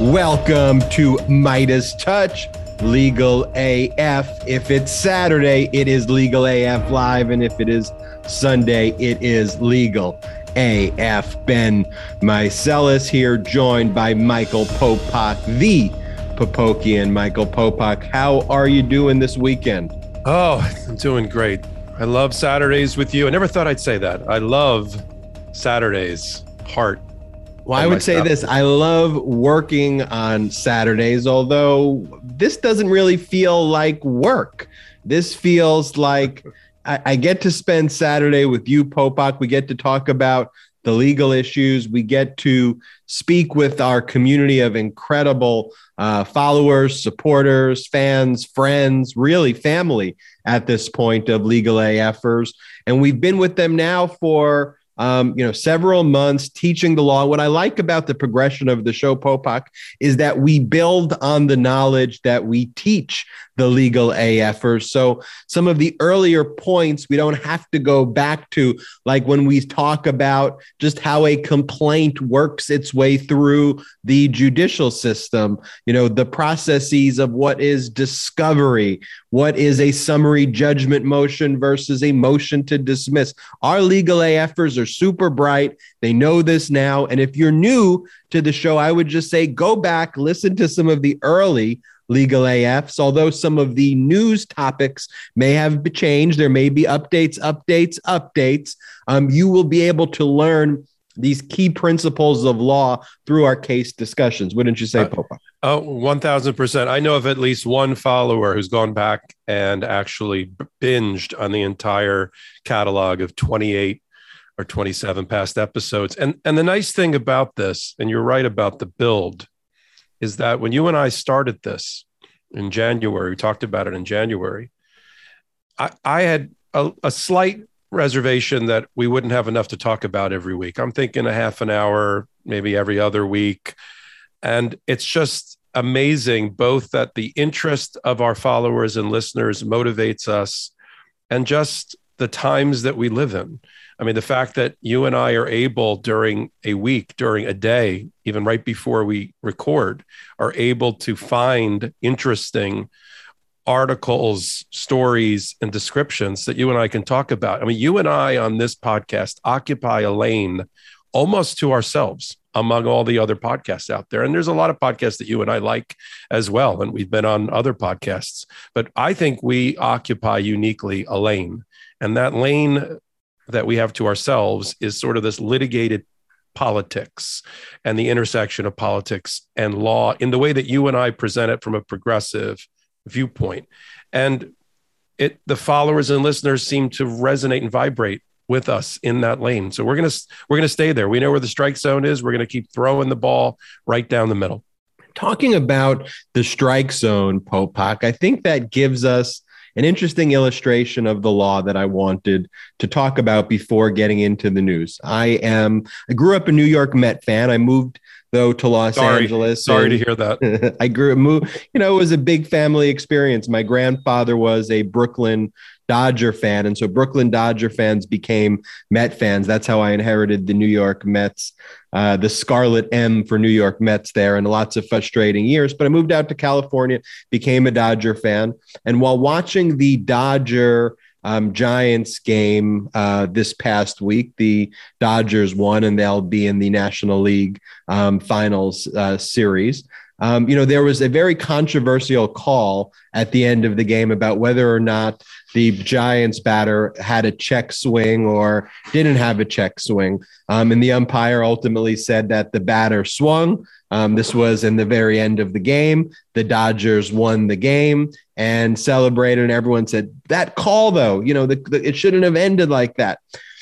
Welcome to Midas Touch, Legal AF. If it's Saturday, it is Legal AF Live. And if it is Sunday, it is Legal AF. Ben Meiselas here, joined by Michael Popok, the Popokian. Michael Popok, how are you doing this weekend? Oh, I'm doing great. I love Saturdays with you. I never thought I'd say that. I love Saturdays. Heart well, I would say stuff. this I love working on Saturdays, although this doesn't really feel like work. This feels like I, I, get to spend Saturday with you, Popok. We get to talk about the legal issues. We get to speak with our community of incredible uh, followers, supporters, fans, friends, really family at this point of Legal AFers. And we've been with them now for um, you know, several months teaching the law. What I like about the progression of the show, Popok, is that we build on the knowledge that we teach the legal AFers. So some of the earlier points we don't have to go back to, like when we talk about just how a complaint works its way through the judicial system, you know, the processes of what is discovery, what is a summary judgment motion versus a motion to dismiss. Our legal AFers are super bright. They know this now. And if you're new to the show, I would just say go back, listen to some of the early legal AFs. Although some of the news topics may have changed, there may be updates, updates, updates. Um, you will be able to learn these key principles of law through our case discussions. Wouldn't you say, uh, Popa? Oh, 1000%. I know of at least one follower who's gone back and actually binged on the entire catalog of 28 or 27 past episodes. And and the nice thing about this, and you're right about the build, is that when you and I started this in January, we talked about it in January, I, I had a, a slight reservation that we wouldn't have enough to talk about every week. I'm thinking a half an hour, maybe every other week. And it's just amazing both that the interest of our followers and listeners motivates us and just the times that we live in. I mean, the fact that you and I are able during a week, during a day, even right before we record, are able to find interesting articles, stories, and descriptions that you and I can talk about. I mean, you and I on this podcast occupy a lane almost to ourselves among all the other podcasts out there. And there's a lot of podcasts that you and I like as well. And we've been on other podcasts, but I think we occupy uniquely a lane. And that lane that we have to ourselves is sort of this litigated politics and the intersection of politics and law in the way that you and I present it from a progressive viewpoint. And it the followers and listeners seem to resonate and vibrate with us in that lane. So we're going to we're going to stay there. We know where the strike zone is. We're going to keep throwing the ball right down the middle. Talking about the strike zone, Popok, I think that gives us an interesting illustration of the law that I wanted to talk about before getting into the news. I am I grew up a New York Met fan. I moved though to Los sorry, Angeles. Sorry to hear that. I grew moved, you know, it was a big family experience. My grandfather was a Brooklyn Dodger fan. And so Brooklyn Dodger fans became Met fans. That's how I inherited the New York Mets, uh, the Scarlet M for New York Mets there, and lots of frustrating years. But I moved out to California, became a Dodger fan. And while watching the Dodger um, Giants game uh, this past week. The Dodgers won, and they'll be in the National League um, Finals uh, series. Um, you know, there was a very controversial call at the end of the game about whether or not the Giants batter had a check swing or didn't have a check swing. Um, and the umpire ultimately said that the batter swung. Um, this was in the very end of the game. The Dodgers won the game and celebrated, and everyone said, That call, though, you know, the, the, it shouldn't have ended like that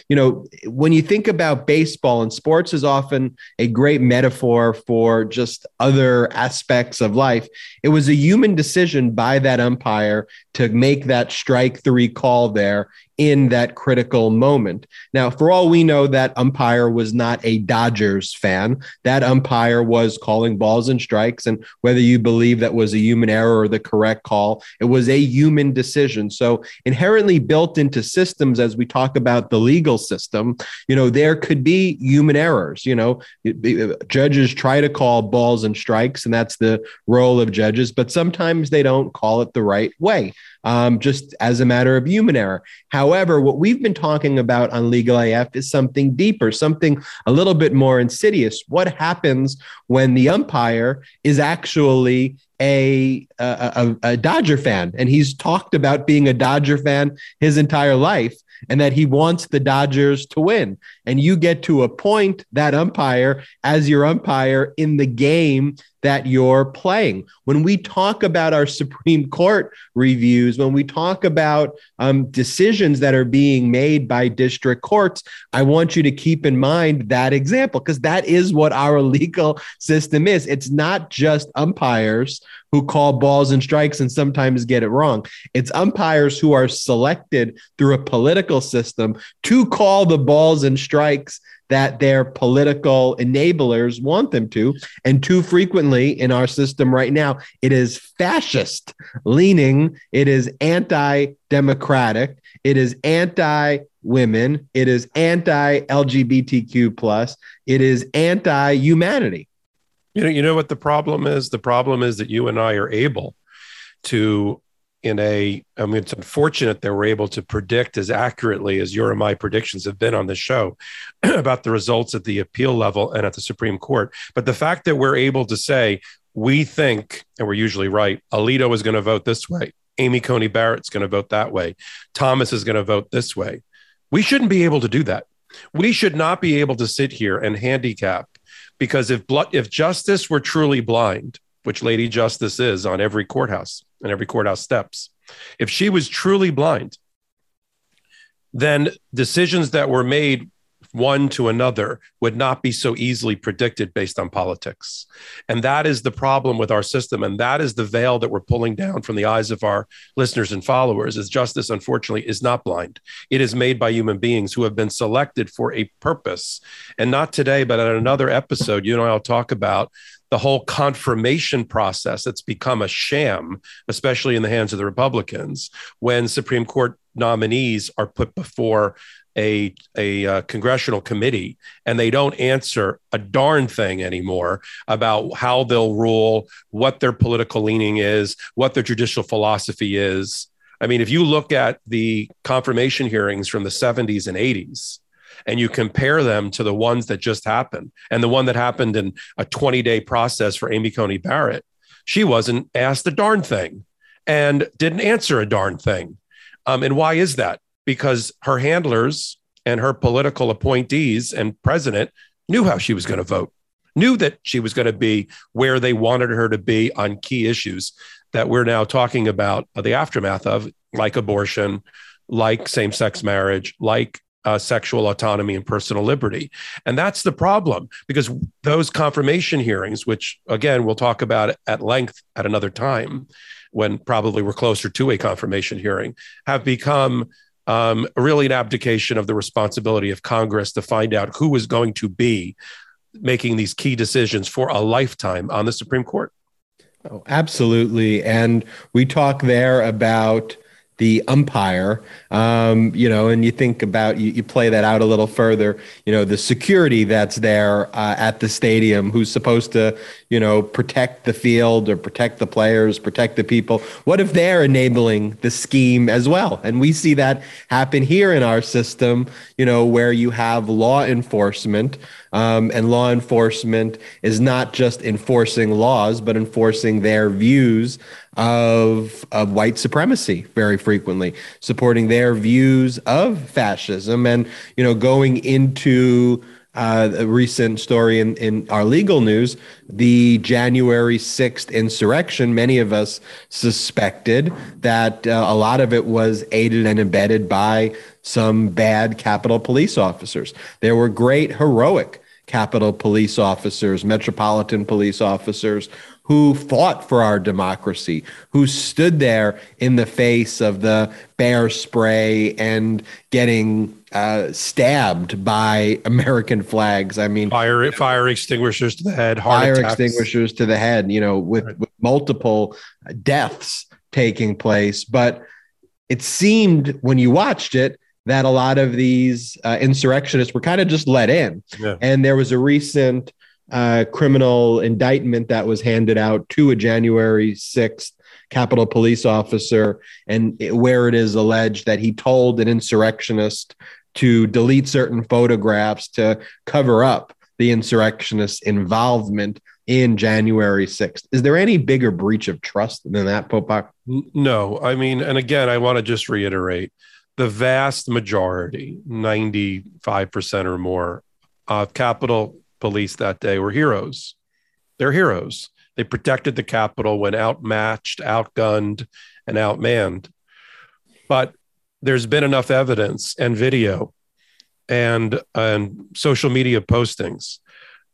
you know, when you think about baseball and sports is often a great metaphor for just other aspects of life. It was a human decision by that umpire to make that strike three call there in that critical moment. Now, for all we know, that umpire was not a Dodgers fan. That umpire was calling balls and strikes. And whether you believe that was a human error or the correct call, it was a human decision. So, inherently built into systems as we talk about the legal system, you know, there could be human errors. You know, judges try to call balls and strikes, and that's the role of judges, but sometimes they don't call it the right way um, just as a matter of human error. However, what we've been talking about on Legal AF is something deeper, something a little bit more insidious. What happens when the umpire is actually a, a, a, Dodger fan, and he's talked about being a Dodger fan his entire life, and that he wants the Dodgers to win. And you get to appoint that umpire as your umpire in the game that you're playing. When we talk about our Supreme Court reviews, when we talk about um, decisions that are being made by district courts, I want you to keep in mind that example because that is what our legal system is. It's not just umpires who call balls and strikes and sometimes get it wrong. It's umpires who are selected through a political system to call the balls and strikes that their political enablers want them to. And too frequently in our system right now, it is fascist leaning, it is anti democratic, it is anti women, it is anti LGBTQ, plus, it is anti humanity. You know, you know what the problem is? The problem is that you and I are able to in a i mean it's unfortunate that we're able to predict as accurately as your and my predictions have been on the show about the results at the appeal level and at the supreme court. But the fact that we're able to say we think and we're usually right alito is going to vote this way amy coney barrett's going to vote that way thomas is going to vote this way we shouldn't be able to do that. We should not be able to sit here and handicap because if blood if justice were truly blind which lady justice is on every courthouse and every courthouse steps. If she was truly blind, then decisions that were made one to another would not be so easily predicted based on politics. And that is the problem with our system. And that is the veil that we're pulling down from the eyes of our listeners and followers is justice, unfortunately, is not blind. It is made by human beings who have been selected for a purpose. And not today, but at another episode, you know, I'll talk about the whole confirmation process that's become a sham, especially in the hands of the Republicans, when Supreme Court nominees are put before a, a uh, congressional committee and they don't answer a darn thing anymore about how they'll rule, what their political leaning is, what their judicial philosophy is. I mean, if you look at the confirmation hearings from the 70s and 80s, and you compare them to the ones that just happened and the one that happened in a 20 day process for Amy Coney Barrett, she wasn't asked a darn thing and didn't answer a darn thing. Um, and why is that? Because her handlers and her political appointees and president knew how she was going to vote, knew that she was going to be where they wanted her to be on key issues that we're now talking about the aftermath of, like abortion, like same sex marriage, like uh, sexual autonomy and personal liberty. And that's the problem because those confirmation hearings, which again, we'll talk about at length at another time when probably we're closer to a confirmation hearing, have become um, really an abdication of the responsibility of Congress to find out who is going to be making these key decisions for a lifetime on the Supreme Court. Oh, absolutely. And we talk there about the umpire, um, you know, and you think about you, you play that out a little further, you know, the security that's there uh, at the stadium, who's supposed to, you know, protect the field or protect the players, protect the people. What if they're enabling the scheme as well? And we see that happen here in our system, you know, where you have law enforcement um, and law enforcement is not just enforcing laws, but enforcing their views of, of white supremacy very frequently, supporting their views of fascism, and you know, going into uh, a recent story in, in our legal news, the January 6th insurrection, many of us suspected that uh, a lot of it was aided and abetted by some bad Capitol police officers. There were great heroic Capitol police officers, metropolitan police officers who fought for our democracy, who stood there in the face of the bear spray and getting uh, stabbed by American flags. I mean, fire fire extinguishers to the head, fire attacks. extinguishers to the head. You know, with, right. with multiple deaths taking place, but it seemed when you watched it that a lot of these uh, insurrectionists were kind of just let in. Yeah. And there was a recent uh, criminal indictment that was handed out to a January 6th Capitol police officer, and it, where it is alleged that he told an insurrectionist to delete certain photographs to cover up the insurrectionist involvement in January 6th. Is there any bigger breach of trust than that, Popok? No. I mean, and again, I want to just reiterate the vast majority, 95% or more, of Capitol police that day were heroes. They're heroes. They protected the Capitol when outmatched, outgunned, and outmanned. But there's been enough evidence and video and and social media postings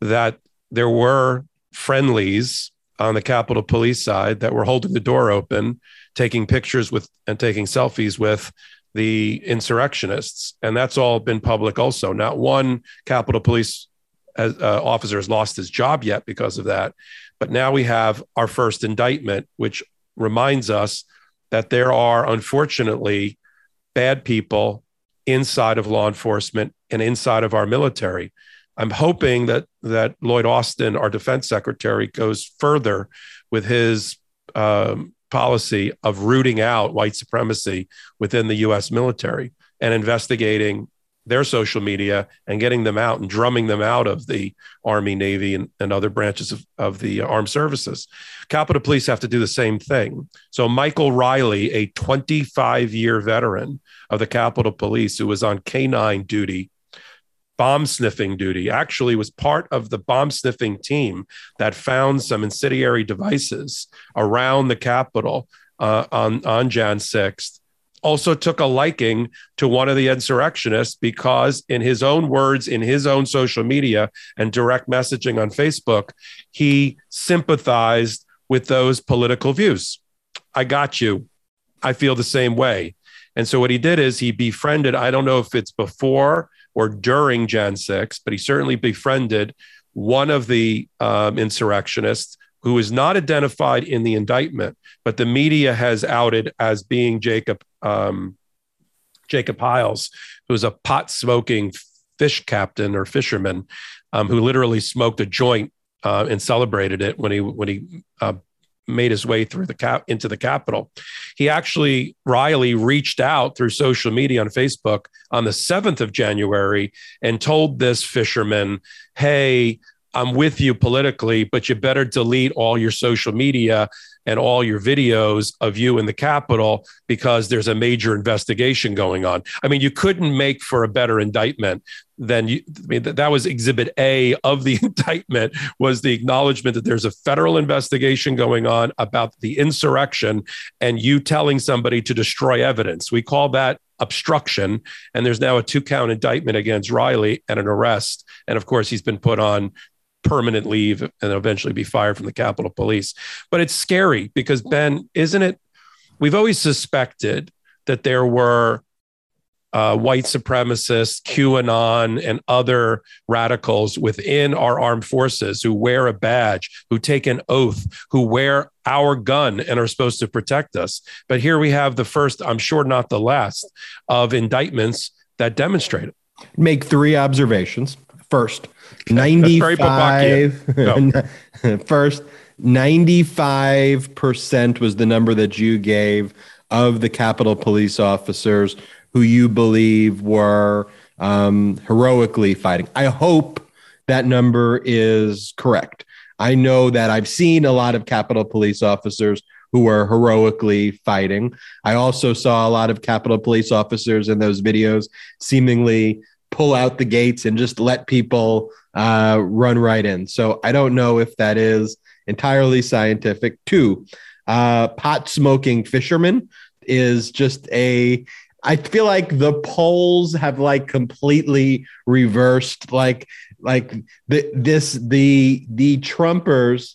that there were friendlies on the Capitol Police side that were holding the door open, taking pictures with and taking selfies with the insurrectionists, and that's all been public. Also, not one Capitol Police has, uh, officer has lost his job yet because of that, but now we have our first indictment, which reminds us that there are unfortunately bad people inside of law enforcement and inside of our military. I'm hoping that that Lloyd Austin, our defense secretary, goes further with his um, policy of rooting out white supremacy within the U.S. military and investigating their social media and getting them out and drumming them out of the Army, Navy, and, and other branches of, of the uh, armed services. Capitol Police have to do the same thing. So, Michael Riley, a 25 year veteran of the Capitol Police who was on K9 duty bomb sniffing duty, actually was part of the bomb sniffing team that found some incendiary devices around the Capitol uh, on, on Jan 6th. Also took a liking to one of the insurrectionists because, in his own words, in his own social media and direct messaging on Facebook, he sympathized with those political views. I got you. I feel the same way. And so what he did is he befriended, I don't know if it's before or during Jan 6, but he certainly befriended one of the um, insurrectionists who is not identified in the indictment, but the media has outed as being Jacob um, Jacob Hiles, who's a pot smoking fish captain or fisherman um, who literally smoked a joint uh, and celebrated it when he when he uh, made his way through the cap into the Capitol. He actually, Riley reached out through social media on Facebook on the 7th of January and told this fisherman, Hey, I'm with you politically, but you better delete all your social media and all your videos of you in the Capitol because there's a major investigation going on. I mean, you couldn't make for a better indictment than you. I mean, that, was Exhibit A of the indictment was the acknowledgement that there's a federal investigation going on about the insurrection, and you telling somebody to destroy evidence. We call that obstruction. And there's now a two count indictment against Riley and an arrest. And of course, he's been put on permanent leave and eventually be fired from the Capitol Police. But it's scary because, Ben, isn't it? We've always suspected that there were uh, white supremacists, QAnon, and other radicals within our armed forces who wear a badge, who take an oath, who wear our gun and are supposed to protect us. But here we have the first, I'm sure not the last, of indictments that demonstrate it. Make three observations. First, 95 no. first 95% was the number that you gave of the Capitol police officers who you believe were um, heroically fighting. I hope that number is correct. I know that I've seen a lot of Capitol police officers who were heroically fighting. I also saw a lot of Capitol police officers in those videos seemingly pull out the gates and just let people uh, run right in. So I don't know if that is entirely scientific. Two, uh, pot smoking fisherman is just a. I feel like the polls have like completely reversed. Like like the, this the the Trumpers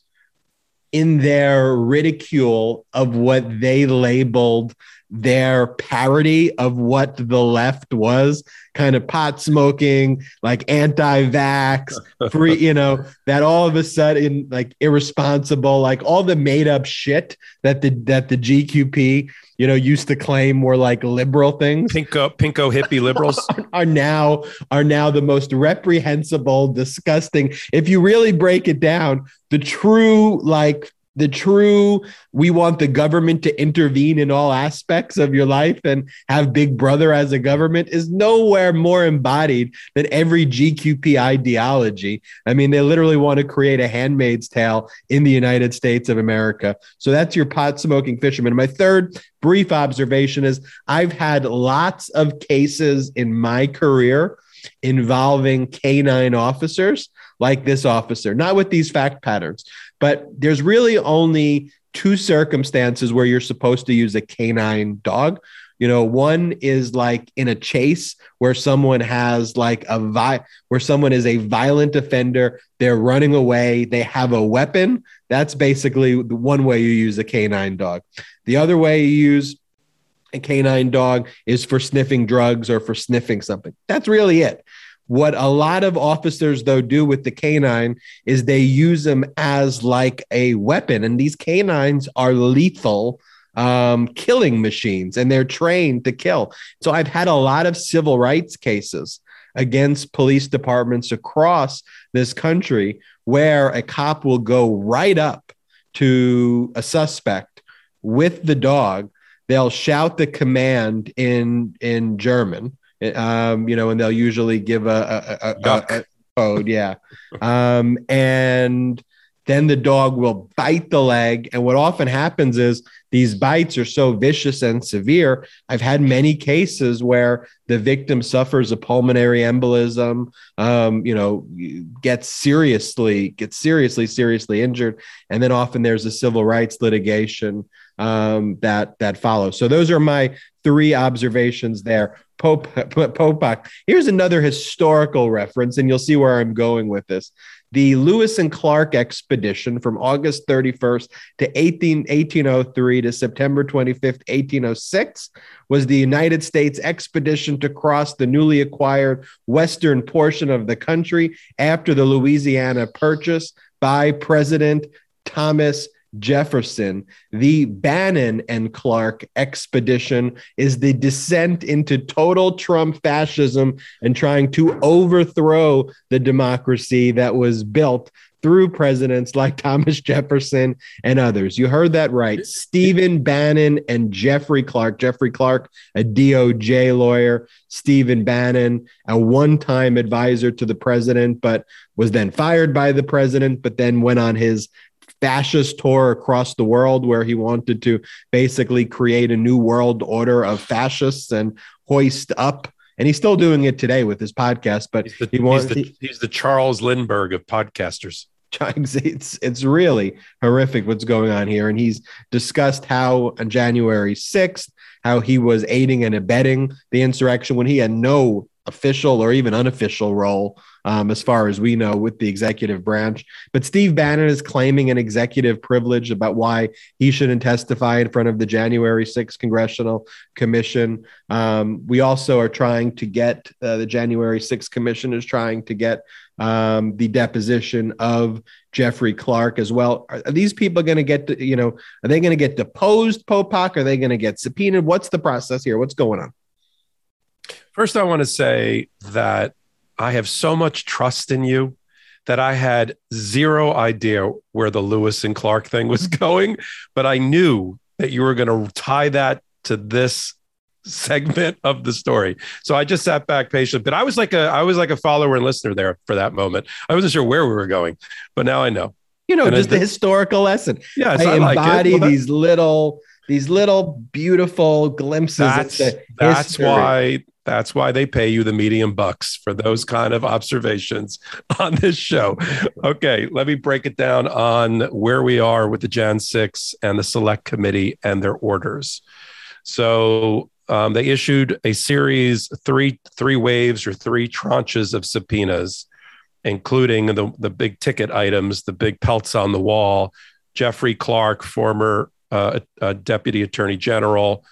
in their ridicule of what they labeled their parody of what the left was kind of pot smoking, like anti vax, free, you know, that all of a sudden, like irresponsible, like all the made up shit that the, that the GQP, you know, used to claim were like liberal things. Pinko, pinko hippie liberals are now, are now the most reprehensible, disgusting. If you really break it down, the true, like, the true we want the government to intervene in all aspects of your life and have big brother as a government is nowhere more embodied than every gqp ideology. I mean they literally want to create a handmaid's tale in the united states of america. So that's your pot smoking fisherman. My third brief observation is i've had lots of cases in my career involving canine officers like this officer, not with these fact patterns, but there's really only two circumstances where you're supposed to use a canine dog. You know, one is like in a chase where someone has like a vi- where someone is a violent offender, they're running away, they have a weapon. That's basically the one way you use a canine dog. The other way you use a canine dog is for sniffing drugs or for sniffing something. That's really it. What a lot of officers, though, do with the canine is they use them as like a weapon. And these canines are lethal um, killing machines and they're trained to kill. So I've had a lot of civil rights cases against police departments across this country where a cop will go right up to a suspect with the dog. They'll shout the command in in German um, you know, and they'll usually give a, a, a, a code, yeah. Um, and then the dog will bite the leg. And what often happens is these bites are so vicious and severe. I've had many cases where the victim suffers a pulmonary embolism, um, you know, gets seriously, gets seriously, seriously injured. And then often there's a civil rights litigation um, that that follows. So those are my three observations there. Pope, Popok. Here's another historical reference, and you'll see where I'm going with this. The Lewis and Clark expedition from August 31st to 18, 1803 to September 25th, 1806 was the United States expedition to cross the newly acquired western portion of the country after the Louisiana Purchase by President Thomas Jefferson. The Bannon and Clark expedition is the descent into total Trump fascism and trying to overthrow the democracy that was built through presidents like Thomas Jefferson and others. You heard that right. Stephen Bannon and Jeffrey Clark. Jeffrey Clark, a DOJ lawyer. Stephen Bannon, a one time advisor to the president, but was then fired by the president, but then went on his fascist tour across the world where he wanted to basically create a new world order of fascists and hoist up. And he's still doing it today with his podcast but the, he wants he's the, he's the charles lindbergh of podcasters. It's it's really horrific what's going on here. And he's discussed how on january 6th how he was aiding and abetting the insurrection when he had no official or even unofficial role um, as far as we know, with the executive branch. But Steve Bannon is claiming an executive privilege about why he shouldn't testify in front of the January 6th Congressional Commission. Um, we also are trying to get uh, the January 6th Commission is trying to get um, the deposition of Jeffrey Clark as well. Are, are these people going to get, you know, are they going to get deposed, Popok? Are they going to get subpoenaed? What's the process here? What's going on? First, I want to say that I have so much trust in you that I had zero idea where the Lewis and Clark thing was going, but I knew that you were going to tie that to this segment of the story. So I just sat back patient, but I was like a I was like a follower and listener there for that moment. I wasn't sure where we were going, but now I know. You know, and just a historical lesson. Yeah, I, I embody like well, these little these little beautiful glimpses. That's, that's why that's why they pay you the medium bucks for those kind of observations on this show. Okay, let me break it down on where we are with the Jan 6 and the select committee and their orders. So um, they issued a series, three three waves or three tranches of subpoenas, including the, the big ticket items, the big pelts on the wall, Jeffrey Clark, former uh, uh, deputy attorney general,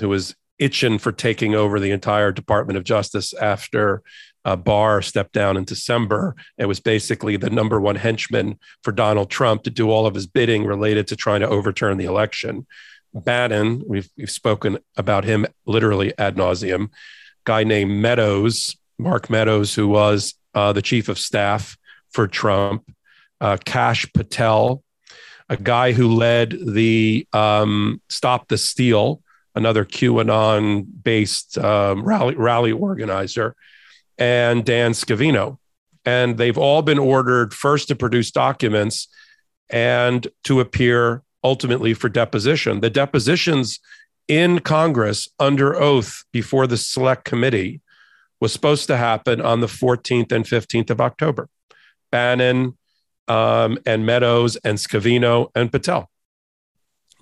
who was itching for taking over the entire Department of Justice after uh, Barr stepped down in December. It was basically the number one henchman for Donald Trump to do all of his bidding related to trying to overturn the election. Bannon, we've, we've spoken about him literally ad nauseum. Guy named Meadows, Mark Meadows, who was uh, the chief of staff for Trump, uh, Kash Patel, a guy who led the um, Stop the Steal, another QAnon based um, rally, rally organizer, and Dan Scavino. And they've all been ordered first to produce documents and to appear ultimately for deposition. The depositions in Congress under oath before the select committee was supposed to happen on the 14th and 15th of October. Bannon um, and Meadows and Scavino and Patel.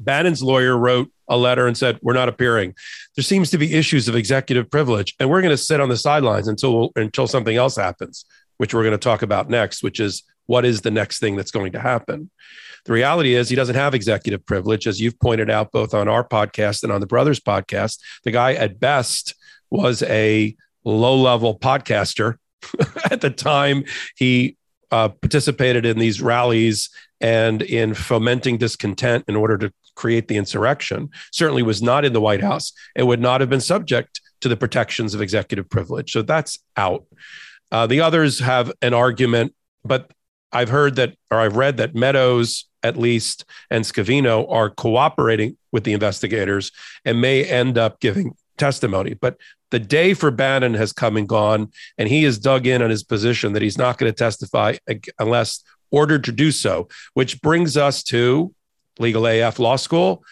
Bannon's lawyer wrote a letter and said, We're not appearing. There seems to be issues of executive privilege, and we're going to sit on the sidelines until, until something else happens, which we're going to talk about next, which is what is the next thing that's going to happen. The reality is, he doesn't have executive privilege, as you've pointed out both on our podcast and on the Brothers podcast. The guy, at best, was a low level podcaster. at the time, he uh, participated in these rallies and in fomenting discontent in order to create the insurrection, certainly was not in the White House and would not have been subject to the protections of executive privilege. So that's out. Uh, the others have an argument, but I've heard that, or I've read that Meadows, at least, and Scavino are cooperating with the investigators and may end up giving testimony. But the day for Bannon has come and gone, and he is dug in on his position that he's not going to testify unless ordered to do so, which brings us to Legal AF Law School,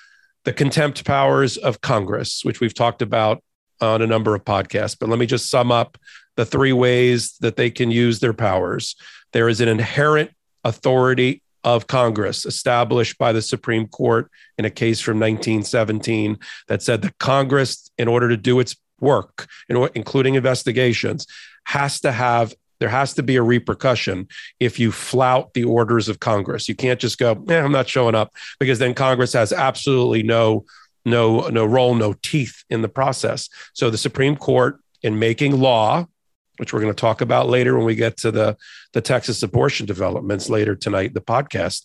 the contempt powers of Congress, which we've talked about on a number of podcasts. But let me just sum up the three ways that they can use their powers. There is an inherent authority of Congress established by the Supreme Court in a case from 1917 that said that Congress, in order to do its work, including investigations, has to have there has to be a repercussion if you flout the orders of Congress. You can't just go, eh, I'm not showing up because then Congress has absolutely no no no role, no teeth in the process. So the Supreme Court in making law which we're going to talk about later when we get to the, the Texas abortion developments later tonight, the podcast.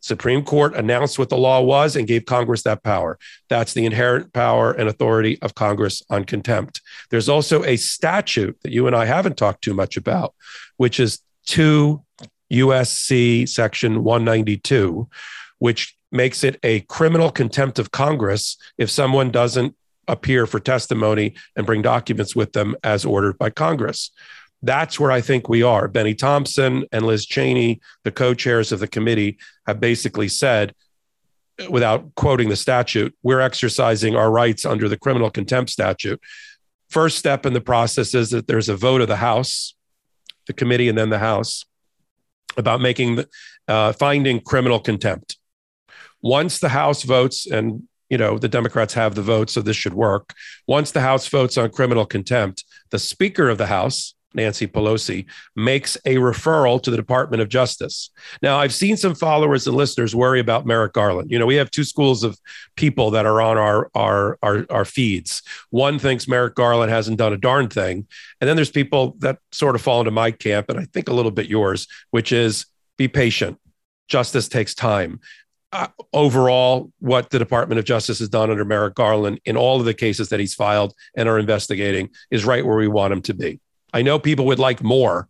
Supreme Court announced what the law was and gave Congress that power. That's the inherent power and authority of Congress on contempt. There's also a statute that you and I haven't talked too much about, which is 2 USC section 192, which makes it a criminal contempt of Congress if someone doesn't appear for testimony and bring documents with them as ordered by Congress. That's where I think we are. Bennie Thompson and Liz Cheney, the co chairs of the committee, have basically said, without quoting the statute, we're exercising our rights under the criminal contempt statute. First step in the process is that there's a vote of the House, the committee, and then the House about making the, uh, finding criminal contempt. Once the House votes, and you know, the Democrats have the vote, so this should work. Once the House votes on criminal contempt, the Speaker of the House, Nancy Pelosi, makes a referral to the Department of Justice. Now, I've seen some followers and listeners worry about Merrick Garland. You know, we have two schools of people that are on our our our, our feeds. One thinks Merrick Garland hasn't done a darn thing, and then there's people that sort of fall into my camp, and I think a little bit yours, which is be patient. Justice takes time uh, overall, what the Department of Justice has done under Merrick Garland in all of the cases that he's filed and are investigating is right where we want him to be. I know people would like more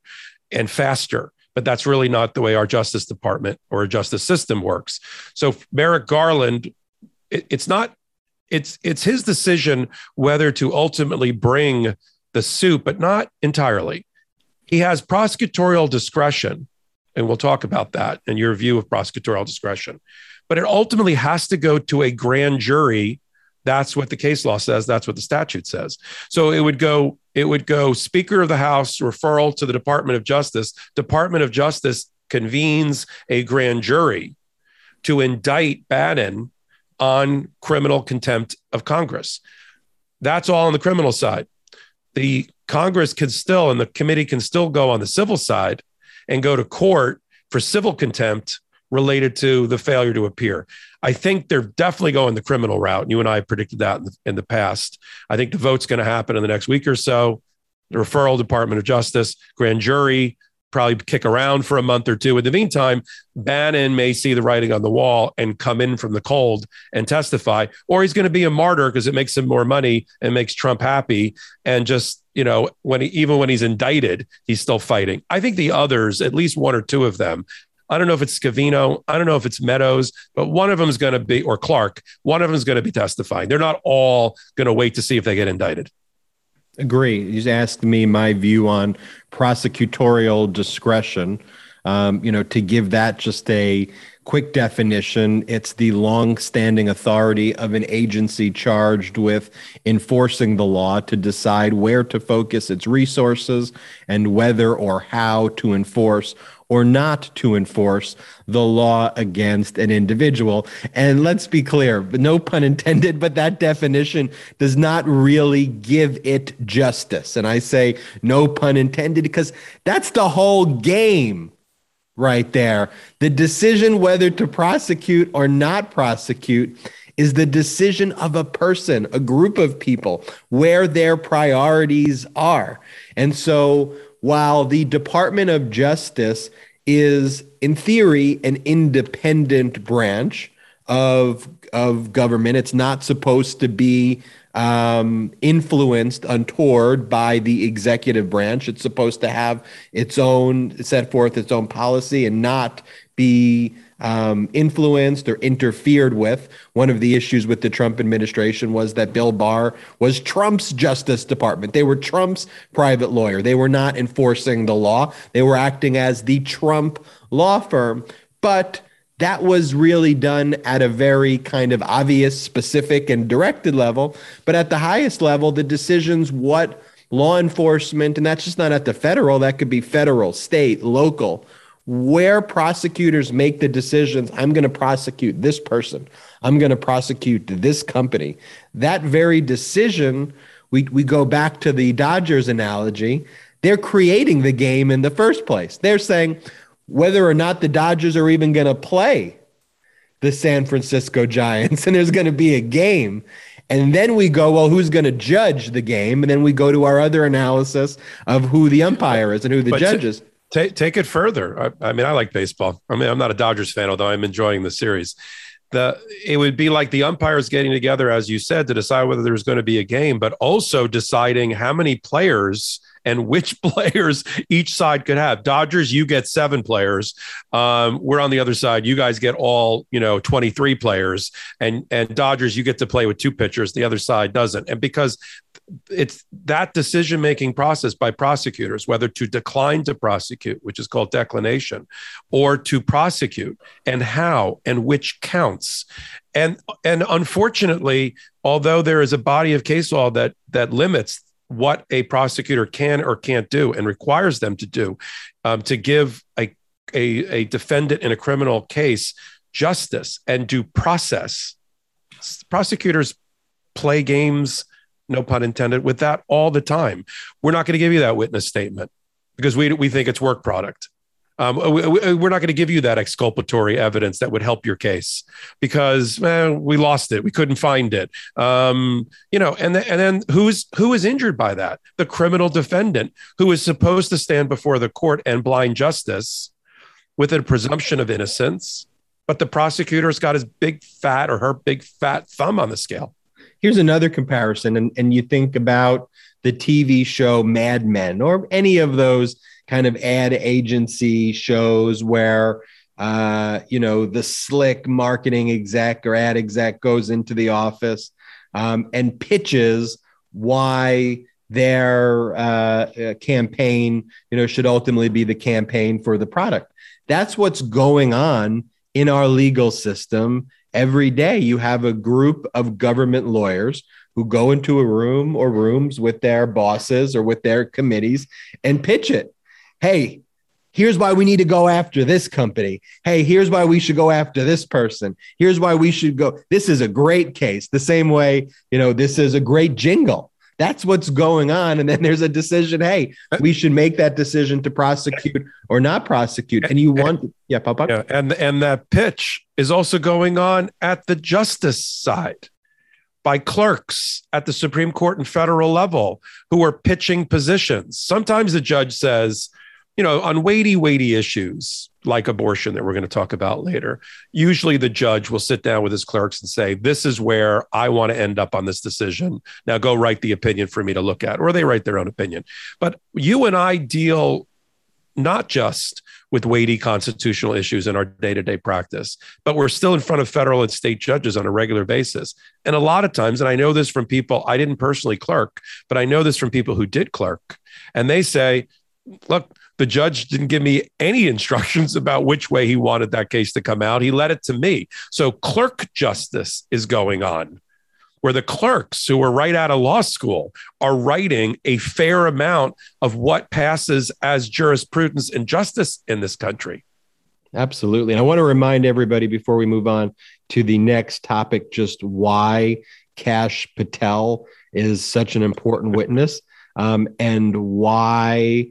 and faster, but that's really not the way our Justice Department or our justice system works. So Merrick Garland, it, it's not it's it's his decision whether to ultimately bring the suit, but not entirely. He has prosecutorial discretion, and we'll talk about that and your view of prosecutorial discretion but it ultimately has to go to a grand jury. That's what the case law says. That's what the statute says. So it would go, it would go Speaker of the House referral to the Department of Justice. Department of Justice convenes a grand jury to indict Bannon on criminal contempt of Congress. That's all on the criminal side. The Congress can still, and the committee can still go on the civil side and go to court for civil contempt related to the failure to appear. I think they're definitely going the criminal route. You and I predicted that in the, in the past. I think the vote's going to happen in the next week or so. The referral Department of Justice, grand jury, probably kick around for a month or two. In the meantime, Bannon may see the writing on the wall and come in from the cold and testify, or he's going to be a martyr because it makes him more money and makes Trump happy. And just, you know, when he, even when he's indicted, he's still fighting. I think the others, at least one or two of them, I don't know if it's Scavino, I don't know if it's Meadows, but one of them is going to be, or Clark, one of them is going to be testifying. They're not all going to wait to see if they get indicted. Agree. You asked me my view on prosecutorial discretion. Um, you know, to give that just a quick definition, it's the long-standing authority of an agency charged with enforcing the law to decide where to focus its resources and whether or how to enforce or not to enforce the law against an individual. And let's be clear, no pun intended, but that definition does not really give it justice. And I say no pun intended because that's the whole game right there. The decision whether to prosecute or not prosecute is the decision of a person, a group of people, where their priorities are. And so while the Department of Justice is, in theory, an independent branch of of government. It's not supposed to be um, influenced untoward by the executive branch. It's supposed to have its own set forth its own policy and not be um, influenced or interfered with. One of the issues with the Trump administration was that Bill Barr was Trump's Justice Department. They were Trump's private lawyer. They were not enforcing the law, they were acting as the Trump law firm. But that was really done at a very kind of obvious, specific, and directed level. But at the highest level, the decisions, what law enforcement, and that's just not at the federal, that could be federal, state, local, where prosecutors make the decisions i'm going to prosecute this person. I'm going to prosecute this company. That very decision we, we go back to the dodgers analogy. They're creating the game in the first place. They're saying whether or not the dodgers are even going to play the san francisco giants and there's going to be a game. And then we go, well, who's going to judge the game? And then we go to our other analysis of who the umpire is and who the but judge is. Take take it further. I, I, mean, I like baseball. I mean, I'm not a Dodgers fan, although I'm enjoying the series. The it would be like the umpires getting together, as you said, to decide whether there's going to be a game, but also deciding how many players and which players each side could have. Dodgers, you get seven players. Um, we're on the other side. You guys get all you know, twenty three players, and and Dodgers, you get to play with two pitchers. The other side doesn't, and because it's that decision making process by prosecutors whether to decline to prosecute which is called declination or to prosecute and how and which counts and and unfortunately although there is a body of case law that that limits what a prosecutor can or can't do and requires them to do um, to give a, a, a defendant in a criminal case justice and due process. Prosecutors play games, no pun intended, with that all the time. We're not going to give you that witness statement because we, we think it's work product. Um, we, are not going to give you that exculpatory evidence that would help your case because eh, we lost it, we couldn't find it. Um, you know, and and then who's who is injured by that? The criminal defendant who is supposed to stand before the court and blind justice with a presumption of innocence, but the prosecutor's got his big fat or her big fat thumb on the scale. Here's another comparison, and, and you think about the TV show Mad Men or any of those kind of ad agency shows where uh, you know the slick marketing exec or ad exec goes into the office um, and pitches why their uh, uh, campaign you know should ultimately be the campaign for the product. That's what's going on in our legal system every day you have a group of government lawyers who go into a room or rooms with their bosses or with their committees and pitch it hey, here's why we need to go after this company. Hey, here's why we should go after this person. Here's why we should go. This is a great case. The same way, you know, this is a great jingle. That's what's going on. And then there's a decision. Hey, uh, we should make that decision to prosecute or not prosecute. And you want, yeah, Papa. Yeah, and and that pitch is also going on at the justice side by clerks at the Supreme Court and federal level who are pitching positions. Sometimes the judge says, you know, on weighty, weighty issues like abortion that we're going to talk about later, usually the judge will sit down with his clerks and say, This is where I want to end up on this decision. Now go write the opinion for me to look at, or they write their own opinion. But you and I deal not just with weighty constitutional issues in our day to day practice, but we're still in front of federal and state judges on a regular basis. And a lot of times, and I know this from people, I didn't personally clerk, but I know this from people who did clerk, and they say, look, the judge didn't give me any instructions about which way he wanted that case to come out. He let it to me. So clerk justice is going on where the clerks who are right out of law school are writing a fair amount of what passes as jurisprudence and justice in this country. Absolutely. And I want to remind everybody before we move on to the next topic just why Kash Patel is such an important witness um, and why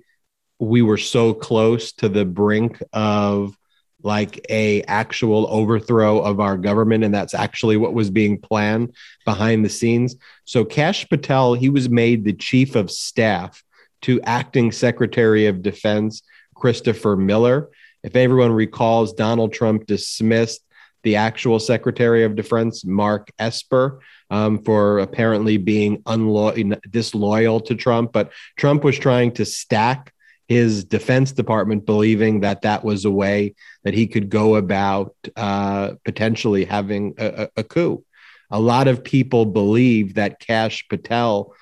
we were so close to the brink of like a actual overthrow of our government and that's actually what was being planned behind the scenes. So kash patel he was made the chief of staff to acting secretary of defense christopher miller. If everyone recalls donald trump dismissed the actual secretary of defense mark esper um, for apparently being unloyal disloyal to trump. But trump was trying to stack his defense department believing that that was a way that he could go about uh, potentially having a, a, coup. A lot of people believe that Kash Patel,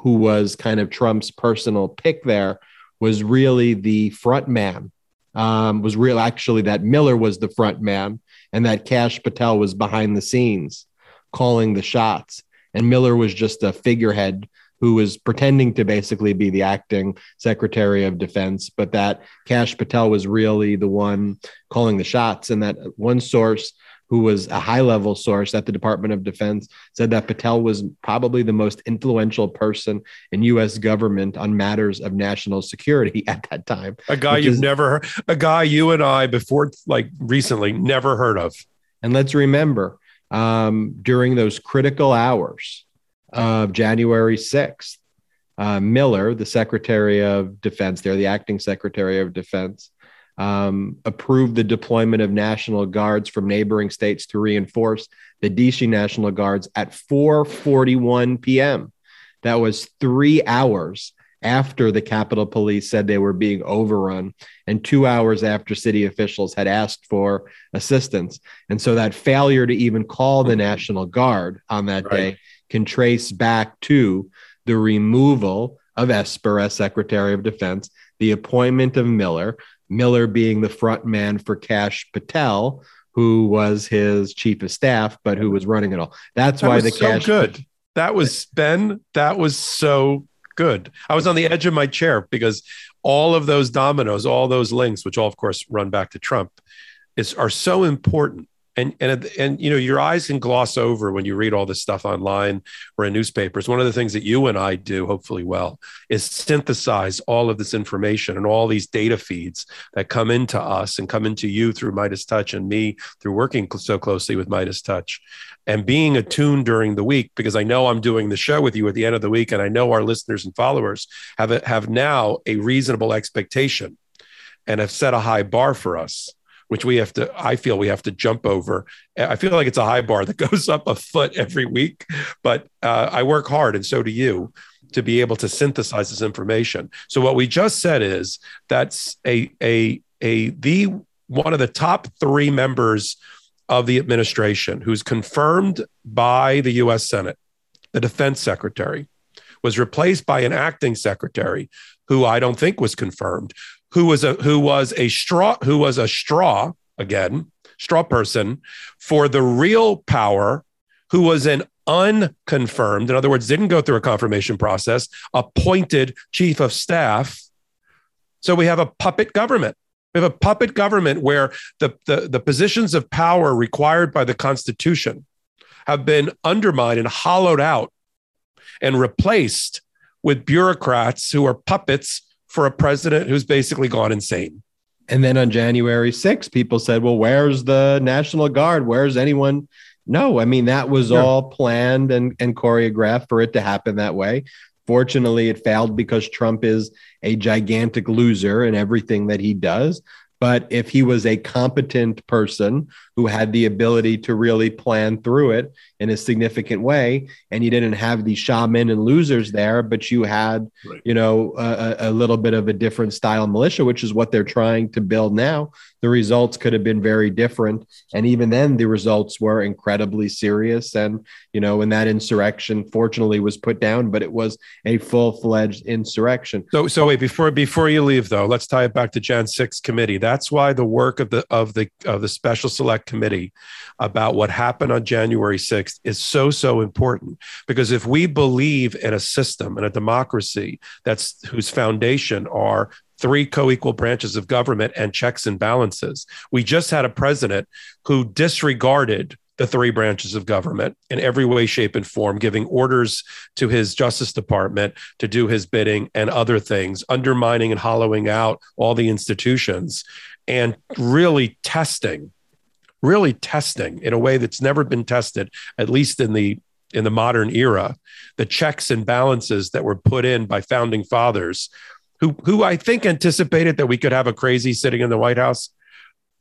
who was kind of Trump's personal pick there, was really the front man. Um, was real actually that Miller was the front man and that Kash Patel was behind the scenes calling the shots. And Miller was just a figurehead who was pretending to basically be the acting Secretary of Defense, but that Kash Patel was really the one calling the shots, and that one source who was a high level source at the Department of Defense, said that Patel was probably the most influential person in U.S. government on matters of national security at that time. A guy you've is, never heard, a guy you and I before, like recently, never heard of. And let's remember, um, during those critical hours, of January 6th. Uh, Miller, the Secretary of Defense, there, the acting Secretary of Defense, um, approved the deployment of National Guards from neighboring states to reinforce the DC National Guards at 4:41 p.m. That was three hours after the Capitol Police said they were being overrun, and two hours after city officials had asked for assistance. And so that failure to even call the National Guard on that right. day can trace back to the removal of Esper as Secretary of Defense, the appointment of Miller, Miller being the front man for Kash Patel, who was his chief of staff, but who was running it all. That's that why the so Cash good. That was Ben. That was so good. I was on the edge of my chair because all of those dominoes, all those links, which all of course run back to Trump, is are so important and and and you know your eyes can gloss over when you read all this stuff online or in newspapers. One of the things that you and i do hopefully well is synthesize all of this information and all these data feeds that come into us and come into you through midas touch and me through working so closely with midas touch and being attuned during the week because i know i'm doing the show with you at the end of the week and i know our listeners and followers have a, have now a reasonable expectation and have set a high bar for us which we have to, I feel we have to jump over. I feel like it's a high bar that goes up a foot every week, but uh, I work hard and so do you to be able to synthesize this information. So what we just said is that's a, a, a, the one of the top three members of the administration who's confirmed by the US Senate, the defense secretary, was replaced by an acting secretary who I don't think was confirmed, who was a who was a straw who was a straw again straw person for the real power who was an unconfirmed in other words didn't go through a confirmation process appointed chief of staff. So we have a puppet government. We have a puppet government where the, the, the positions of power required by the constitution have been undermined and hollowed out and replaced with bureaucrats who are puppets for a president who's basically gone insane. And then on January 6th, people said, well, where's the National Guard? Where's anyone? No, I mean, that was yeah. all planned and, and choreographed for it to happen that way. Fortunately, it failed because Trump is a gigantic loser in everything that he does. But if he was a competent person who had the ability to really plan through it in a significant way, and you didn't have the shaman and losers there, but you had, right. you know, a, a, little bit of a different style militia, which is what they're trying to build now, the results could have been very different. And even then, the results were incredibly serious. And, you know, when that insurrection fortunately was put down, but it was a full fledged insurrection. So, so wait, before before you leave though, let's tie it back to Jan 6 committee. That's why the work of the of the of the special select committee about what happened on January 6th is so, so important. Because if we believe in a system and a democracy that's whose foundation are three co-equal branches of government and checks and balances. We just had a president who disregarded the three branches of government in every way, shape, and form, giving orders to his Justice Department to do his bidding and other things, undermining and hollowing out all the institutions, and really testing, really testing in a way that's never been tested, at least in the in the modern era, the checks and balances that were put in by founding fathers who who I think anticipated that we could have a crazy sitting in the White House.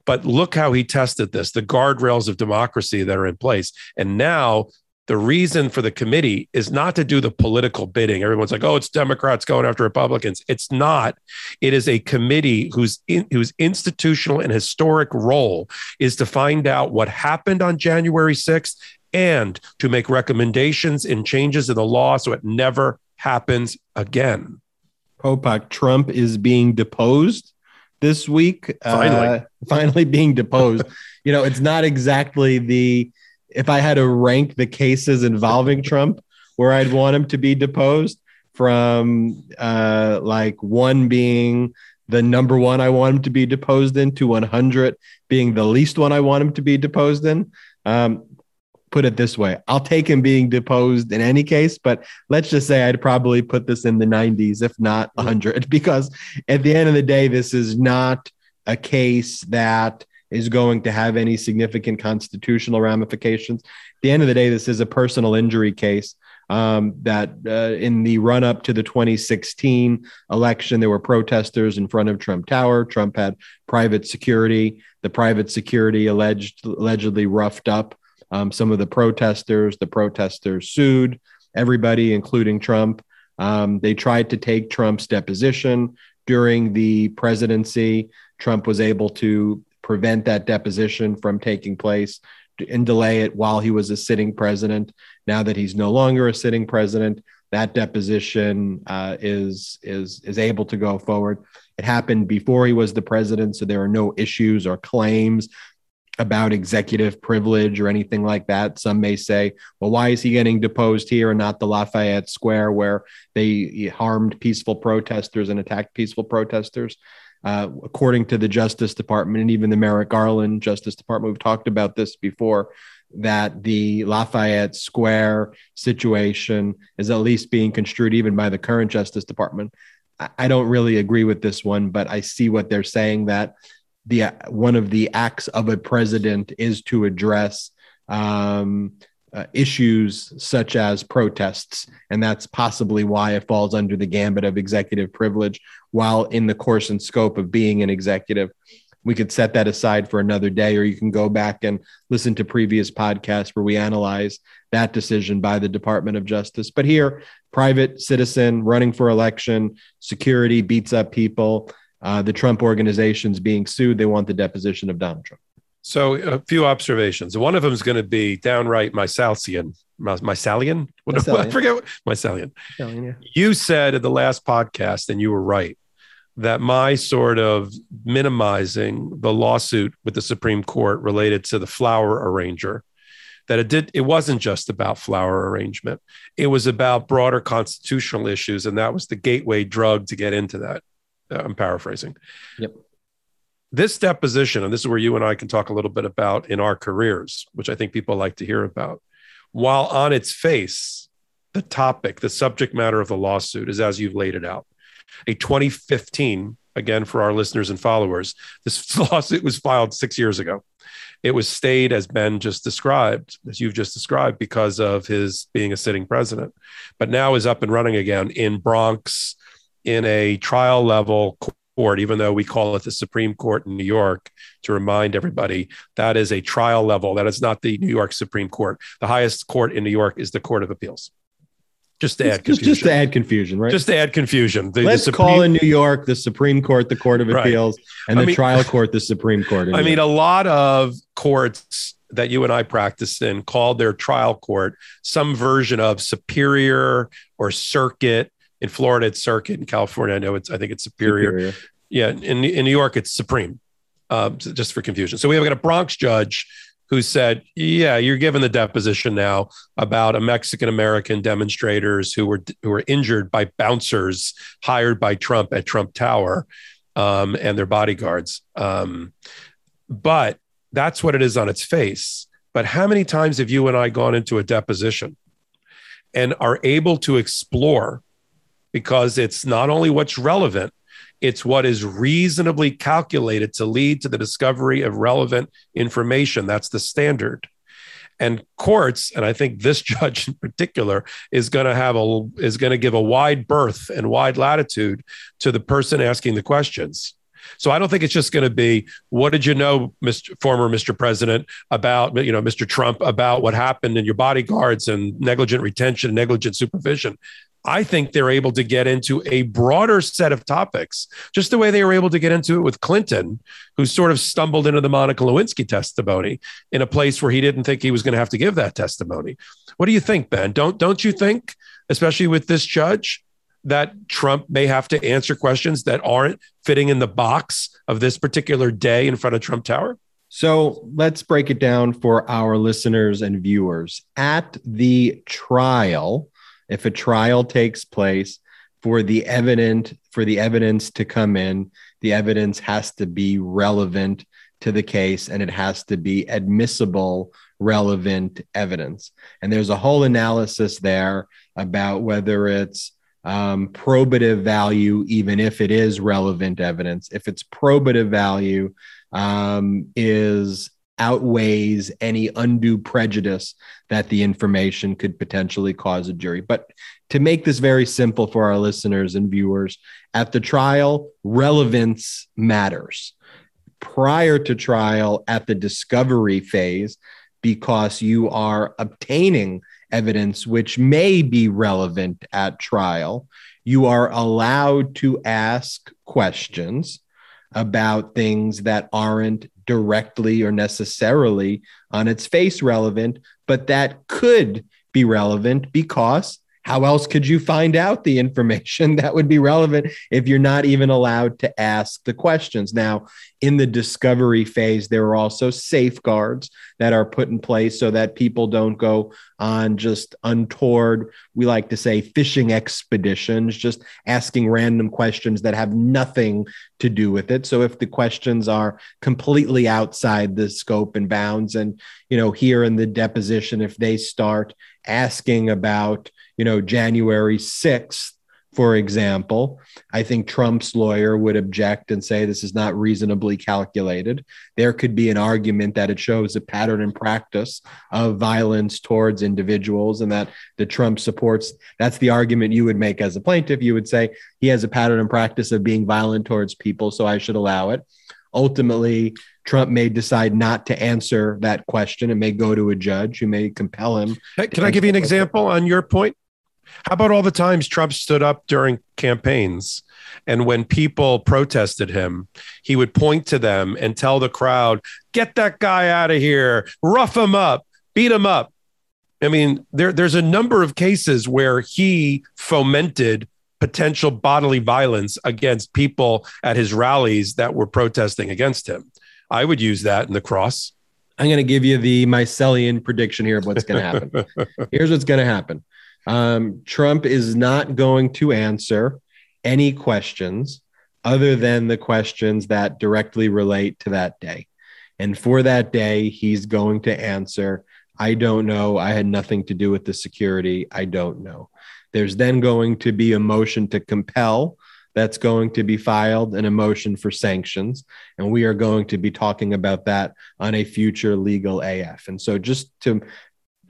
But look how he tested this, the guardrails of democracy that are in place. And now the reason for the committee is not to do the political bidding. Everyone's like, "Oh, it's Democrats going after Republicans." It's not. It is a committee whose in, whose institutional and historic role is to find out what happened on January 6th and to make recommendations and changes in the law so it never happens again. Popok, Trump is being deposed this week. Finally, uh, finally being deposed. you know, it's not exactly the. If I had to rank the cases involving Trump, where I'd want him to be deposed, from uh, like one being the number one I want him to be deposed in to 100 being the least one I want him to be deposed in. Um, put it this way I'll take him being deposed in any case, but let's just say I'd probably put this in the 90s, if not 100, because at the end of the day, this is not a case that is going to have any significant constitutional ramifications. At the end of the day, this is a personal injury case. Um, that uh, in the run up to the 2016 election, there were protesters in front of Trump Tower. Trump had private security. The private security alleged allegedly roughed up um, some of the protesters. The protesters sued everybody, including Trump. Um, they tried to take Trump's deposition during the presidency. Trump was able to prevent that deposition from taking place and delay it while he was a sitting president. Now that he's no longer a sitting president, that deposition uh, is is is able to go forward. It happened before he was the president, so there are no issues or claims about executive privilege or anything like that. Some may say, well, why is he getting deposed here and not the Lafayette Square where they harmed peaceful protesters and attacked peaceful protesters? Uh, according to the Justice Department and even the Merrick Garland Justice Department, we've talked about this before, that the Lafayette Square situation is at least being construed even by the current Justice Department. I don't really agree with this one, but I see what they're saying that the one of the acts of a president is to address um, uh, issues such as protests, and that's possibly why it falls under the gambit of executive privilege. While in the course and scope of being an executive, we could set that aside for another day, or you can go back and listen to previous podcasts where we analyze that decision by the Department of Justice. But here, private citizen running for election, security beats up people uh, the Trump organization's being sued. They want the deposition of Donald Trump. So, a few observations. One of them is going to be downright? What, Mysalian. I forget. Mysalian yeah. You said at the last podcast, and you were right, that my sort of minimizing the lawsuit with the Supreme Court related to the flower arranger, that it did it wasn't just about flower arrangement. It was about broader constitutional issues, and that was the gateway drug to get into that. Uh, I'm paraphrasing. Yep. This deposition, and this is where you and I can talk a little bit about in our careers, which I think people like to hear about. While on its face, the topic, the subject matter of the lawsuit is as you've laid it out. A 2015, again, for our listeners and followers, this lawsuit was filed six years ago. It was stayed, as Ben just described, as you've just described, because of his being a sitting president, but now is up and running again in Bronx in a trial level court, even though we call it the Supreme Court in New York, to remind everybody that is a trial level. That is not the New York Supreme Court. The highest court in New York is the Court of Appeals. Just to add just, just to add confusion, right? Just to add confusion. The, Let's the Supreme, call in New York the Supreme Court the Court of Appeals, right. and the I mean, trial court the Supreme Court. I mean, a lot of courts that you and I practiced in called their trial court some version of superior or circuit. In Florida, it's circuit. In California, I know it's. I think it's superior. superior. Yeah, in in New York, it's supreme. Uh, just for confusion. So we have got a Bronx judge who said, "Yeah, you're given the deposition now about a Mexican American demonstrators who were who were injured by bouncers hired by Trump at Trump Tower um, and their bodyguards." Um, but that's what it is on its face. But how many times have you and I gone into a deposition and are able to explore because it's not only what's relevant, it's what is reasonably calculated to lead to the discovery of relevant information. That's the standard. And courts, and I think this judge in particular is going to have a is going to give a wide berth and wide latitude to the person asking the questions. So I don't think it's just going to be what did you know, Mr. former Mr. President, about you know Mr. Trump about what happened in your bodyguards and negligent retention, negligent supervision. I think they're able to get into a broader set of topics, just the way they were able to get into it with Clinton, who sort of stumbled into the Monica Lewinsky testimony in a place where he didn't think he was going to have to give that testimony. What do you think, Ben? Don't don't you think, especially with this judge, that Trump may have to answer questions that aren't fitting in the box of this particular day in front of Trump Tower? So let's break it down for our listeners and viewers. At the trial, if a trial takes place for the evident for the evidence to come in the evidence has to be relevant to the case and it has to be admissible relevant evidence. And there's a whole analysis there about whether it's um, probative value even if it is relevant evidence. If it's probative value um, is outweighs any undue prejudice that the information could potentially cause a jury. But to make this very simple for our listeners and viewers, at the trial, relevance matters. Prior to trial, at the discovery phase, because you are obtaining evidence which may be relevant at trial, you are allowed to ask questions about things that aren't directly or necessarily on its face relevant, but that could be relevant because how else could you find out the information that would be relevant if you're not even allowed to ask the questions? Now, in the discovery phase, there are also safeguards that are put in place so that people don't go on just untoward, we like to say fishing expeditions, just asking random questions that have nothing to do with it. So if the questions are completely outside the scope and bounds, and, you know, here in the deposition, if they start asking about, you know, January 6th, for example, I think Trump's lawyer would object and say this is not reasonably calculated. There could be an argument that it shows a pattern and practice of violence towards individuals and that the Trump supports. That's the argument you would make as a plaintiff. You would say he has a pattern and practice of being violent towards people, so I should allow it. Ultimately, Trump may decide not to answer that question and may go to a judge who may compel him. Hey, can I give you an example on your point? How about all the times Trump stood up during campaigns and when people protested him, he would point to them and tell the crowd, get that guy out of here, rough him up, beat him up. I mean, there, there's a number of cases where he fomented potential bodily violence against people at his rallies that were protesting against him. I would use that in the cross. I'm going to give you the Mycelian prediction here of what's going to happen. Here's what's going to happen um, Trump is not going to answer any questions other than the questions that directly relate to that day. And for that day, he's going to answer I don't know. I had nothing to do with the security. I don't know. There's then going to be a motion to compel that's going to be filed, and a motion for sanctions. And we are going to be talking about that on a future legal AF. And so, just to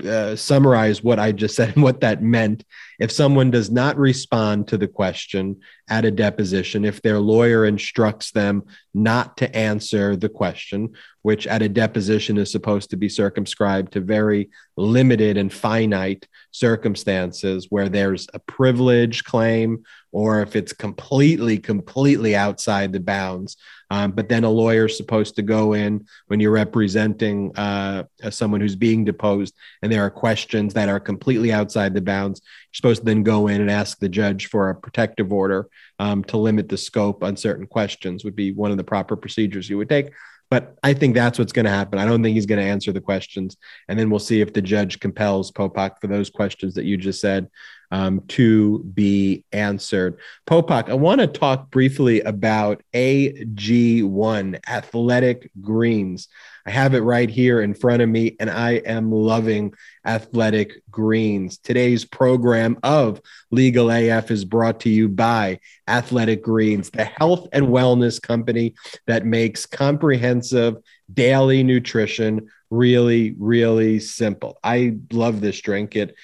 uh, summarize what I just said and what that meant. If someone does not respond to the question at a deposition, if their lawyer instructs them not to answer the question, which at a deposition is supposed to be circumscribed to very limited and finite circumstances where there's a privilege claim or if it's completely, completely outside the bounds. Um, but then a lawyer is supposed to go in when you're representing uh, someone who's being deposed and there are questions that are completely outside the bounds. Supposed to then go in and ask the judge for a protective order um, to limit the scope on certain questions, would be one of the proper procedures you would take. But I think that's what's going to happen. I don't think he's going to answer the questions. And then we'll see if the judge compels Popok for those questions that you just said um, to be answered. Popok, I want to talk briefly about AG1 Athletic Greens. I have it right here in front of me, and I am loving Athletic Greens. Today's program of Legal AF is brought to you by Athletic Greens, the health and wellness company that makes comprehensive daily nutrition really, really simple. I love this drink. It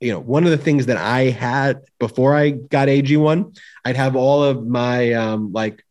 you know, one of the things that I had before I got AG1, I'd have all of my um, like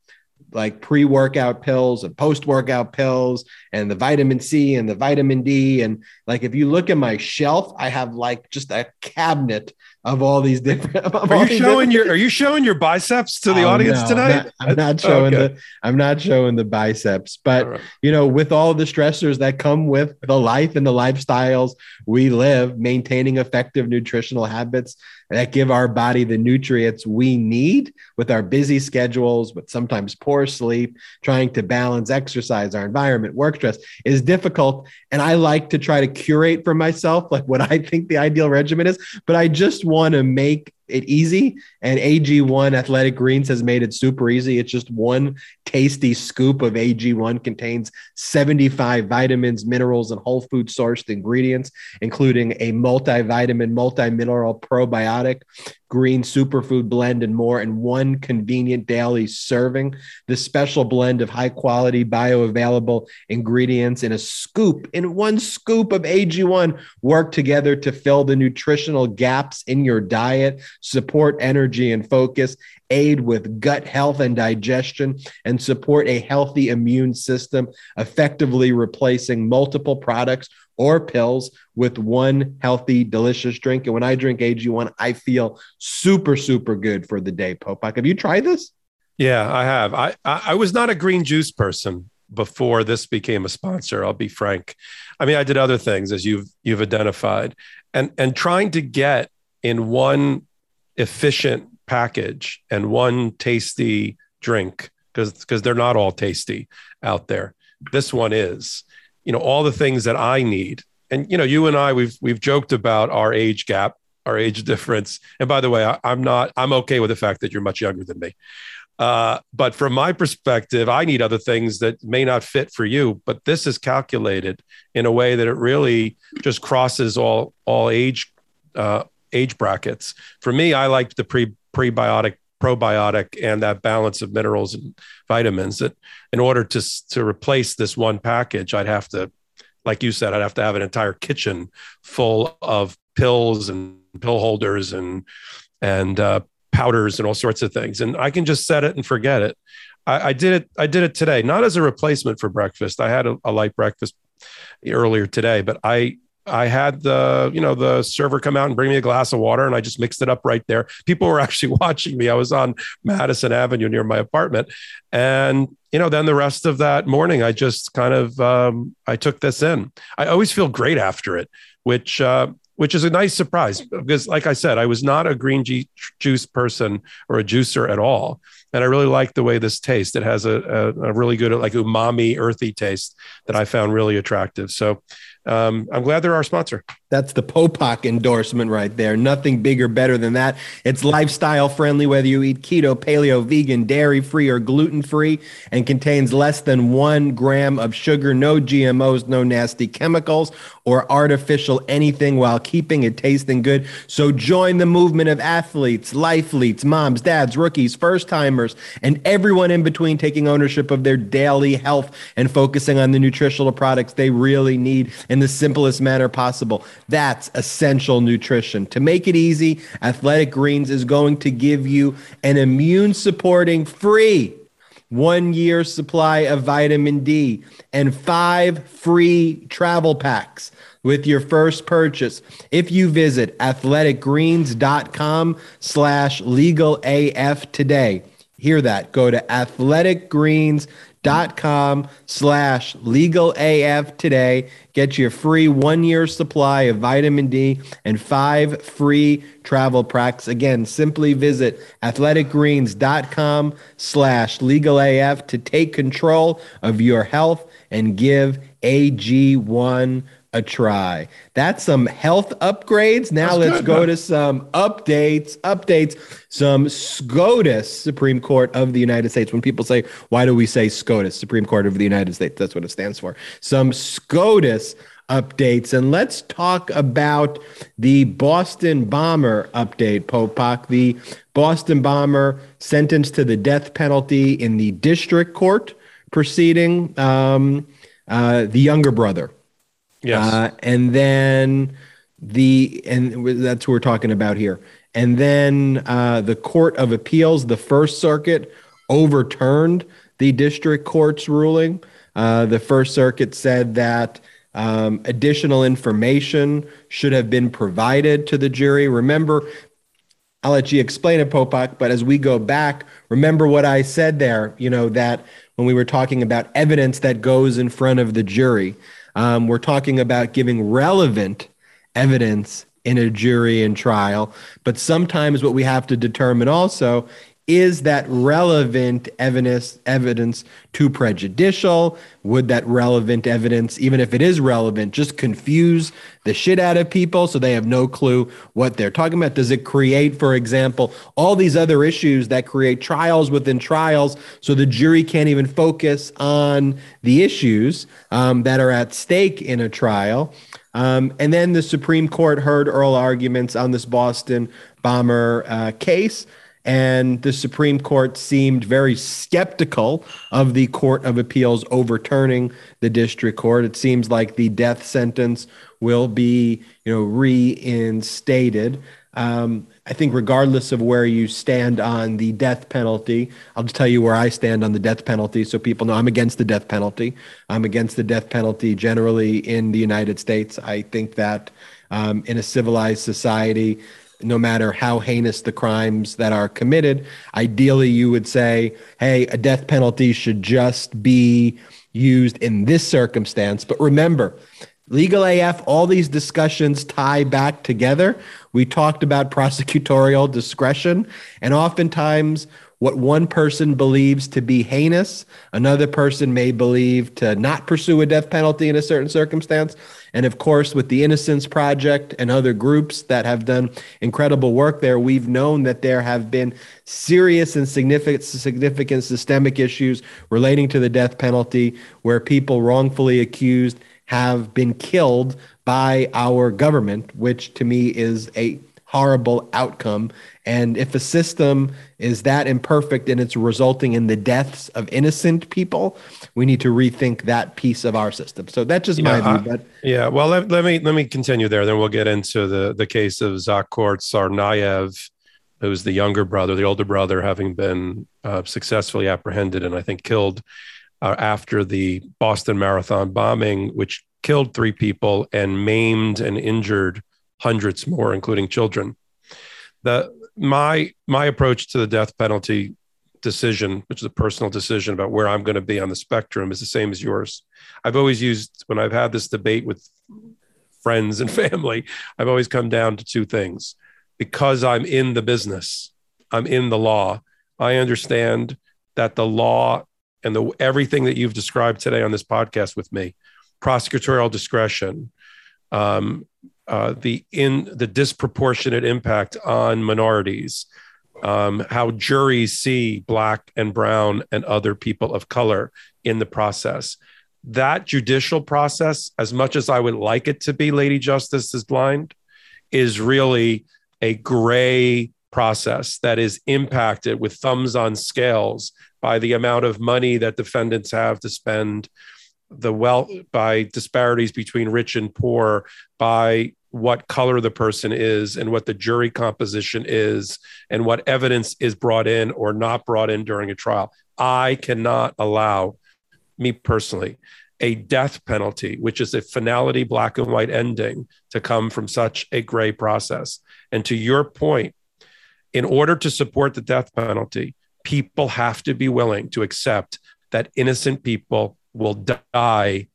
like pre-workout pills and post-workout pills and the vitamin C and the vitamin D. And like if you look at my shelf I have like just a cabinet of all these different. Are you showing your Are you showing your biceps to the oh, audience no, tonight? I'm not, I'm not showing okay. the I'm not showing the biceps, but right. you know, with all the stressors that come with the life and the lifestyles we live, maintaining effective nutritional habits that give our body the nutrients we need with our busy schedules, with sometimes poor sleep, trying to balance exercise, our environment, work stress is difficult. And I like to try to curate for myself like what I think the ideal regimen is, but I just want to make it easy. And AG1 Athletic Greens has made it super easy. It's just one tasty scoop of AG1 contains 75 vitamins, minerals, and whole food sourced ingredients, including a multivitamin, multi-mineral probiotic, green superfood blend, and more in one convenient daily serving. This special blend of high quality, bioavailable ingredients in a scoop, in one scoop of AG1, work together to fill the nutritional gaps in your diet support energy and focus, aid with gut health and digestion, and support a healthy immune system, effectively replacing multiple products or pills with one healthy, delicious drink. And when I drink AG1, I feel super, super good for the day. Popok, have you tried this? Yeah, I have. I, I was not a green juice person before this became a sponsor. I'll be frank. I mean, I did other things as you've you've identified, and and trying to get in one efficient package and one tasty drink because because they're not all tasty out there. This one is. You know, all the things that I need. And you know, you and I we've we've joked about our age gap, our age difference. And by the way, I, am not I'm okay with the fact that you're much younger than me. Uh, but from my perspective, I need other things that may not fit for you. But this is calculated in a way that it really just crosses all all age uh, age brackets. For me, I liked the pre prebiotic probiotic and that balance of minerals and vitamins that in order to to replace this one package i'd have to like you said i'd have to have an entire kitchen full of pills and pill holders and and uh, powders and all sorts of things. And i can just set it and forget it. I, I did it i did it today not as a replacement for breakfast. I had a, a light breakfast earlier today but i I had the, you know, the server come out and bring me a glass of water and I just mixed it up right there. People were actually watching me. I was on Madison Avenue near my apartment. And, you know, then the rest of that morning, I just kind of, um, I took this in. I always feel great after it, which, uh, which is a nice surprise because, like I said, I was not a green juice person or a juicer at all, and I really like the way this tastes. It has a, a, a really good, like umami, earthy taste that I found really attractive. So, um, I'm glad they're our sponsor. That's the Popok endorsement right there. Nothing bigger, better than that. It's lifestyle friendly, whether you eat keto, paleo, vegan, dairy free, or gluten free, and contains less than one gram of sugar, no GMOs, no nasty chemicals or artificial anything while keeping it tasting good. So join the movement of athletes, life lifeletes, moms, dads, rookies, first timers, and everyone in between taking ownership of their daily health and focusing on the nutritional products they really need in the simplest manner possible. That's essential nutrition. To make it easy, Athletic Greens is going to give you an immune supporting free one year supply of vitamin D, and five free travel packs with your first purchase if you visit athleticgreens.com slash legal af today hear that go to athleticgreens.com slash legal af today. Get your free one year supply of vitamin d and five free travel packs. Again simply visit athleticgreens.com slash legal af to take control of your health and give ag1 a try. That's some health upgrades. Now That's let's good, go to some updates. Updates. Some SCOTUS, Supreme Court of the United States. When people say, why do we say SCOTUS, Supreme Court of the United States? That's what it stands for. Some SCOTUS updates. And let's talk about the Boston bomber update, Popok. The Boston bomber sentenced to the death penalty in the district court proceeding. Um, uh, the younger brother Yes. Uh, and then the and that's what we're talking about here. And then uh, the Court of Appeals, the First Circuit, overturned the district court's ruling. Uh, the First Circuit said that um, additional information should have been provided to the jury. Remember, I'll let you explain it, Popok, but as we go back, remember what I said there, you know, that when we were talking about evidence that goes in front of the jury. Um, we're talking about giving relevant evidence in a jury and trial. But sometimes what we have to determine also is that relevant evidence evidence too prejudicial? Would that relevant evidence even if it is relevant just confuse the shit out of people so they have no clue what they're talking about? Does it create for example all these other issues that create trials within trials so the jury can't even focus on the issues um, that are at stake in a trial? Um, and then the supreme court heard oral arguments on this boston bomber uh, case and the Supreme Court seemed very skeptical of the Court of Appeals overturning the district court. It seems like the death sentence will be, you know, reinstated. Um, I think, regardless of where you stand on the death penalty, I'll just tell you where I stand on the death penalty so people know I'm against the death penalty. I'm against the death penalty generally in the United States. I think that um, in a civilized society, no matter how heinous the crimes that are committed. Ideally, you would say, hey, a death penalty should just be used in this circumstance. But remember, Legal AF, all these discussions tie back together. We talked about prosecutorial discretion, and oftentimes what one person believes to be heinous, another person may believe to not pursue a death penalty in a certain circumstance. And of course, with the Innocence Project and other groups that have done incredible work there, we've known that there have been serious and significant, significant systemic issues relating to the death penalty where people wrongfully accused have been killed by our government, which to me is a horrible outcome. And if a system is that imperfect and it's resulting in the deaths of innocent people, we need to rethink that piece of our system. So that's just my view. But yeah, well, let, let, me let me continue there. Then we'll get into the the case of Dzhokhar Tsarnaev, who's the younger brother, the older brother, having been uh, successfully apprehended and I think killed uh, after the Boston Marathon bombing, which killed three people and maimed and injured hundreds more, including children. The my my approach to the death penalty decision, which is a personal decision about where I'm going to be on the spectrum, is the same as yours. I've always used when I've had this debate with friends and family, I've always come down to two things. Because I'm in the business, I'm in the law. I understand that the law and the everything that you've described today on this podcast with me, prosecutorial discretion, um, uh, the in the disproportionate impact on minorities, um, how juries see black and brown and other people of color in the process. That judicial process, as much as I would like it to be, Lady Justice is blind, is really a gray process that is impacted with thumbs on scales by the amount of money that defendants have to spend the wealth by disparities between rich and poor by what color the person is and what the jury composition is and what evidence is brought in or not brought in during a trial i cannot allow me personally a death penalty which is a finality black and white ending to come from such a gray process and to your point in order to support the death penalty people have to be willing to accept that innocent people will die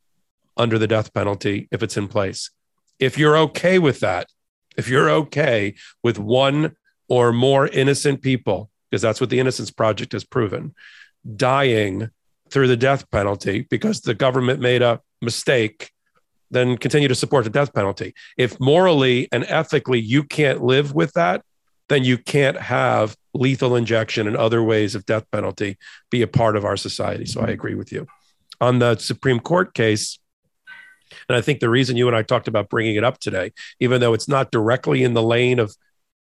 under the death penalty if it's in place. If you're okay with that, if you're okay with one or more innocent people, because that's what the Innocence Project has proven, dying through the death penalty because the government made a mistake, then continue to support the death penalty. If morally and ethically you can't live with that, then you can't have lethal injection and other ways of death penalty be a part of our society. So I mm-hmm. agree with you. On the Supreme Court case, and I think the reason you and I talked about bringing it up today, even though it's not directly in the lane of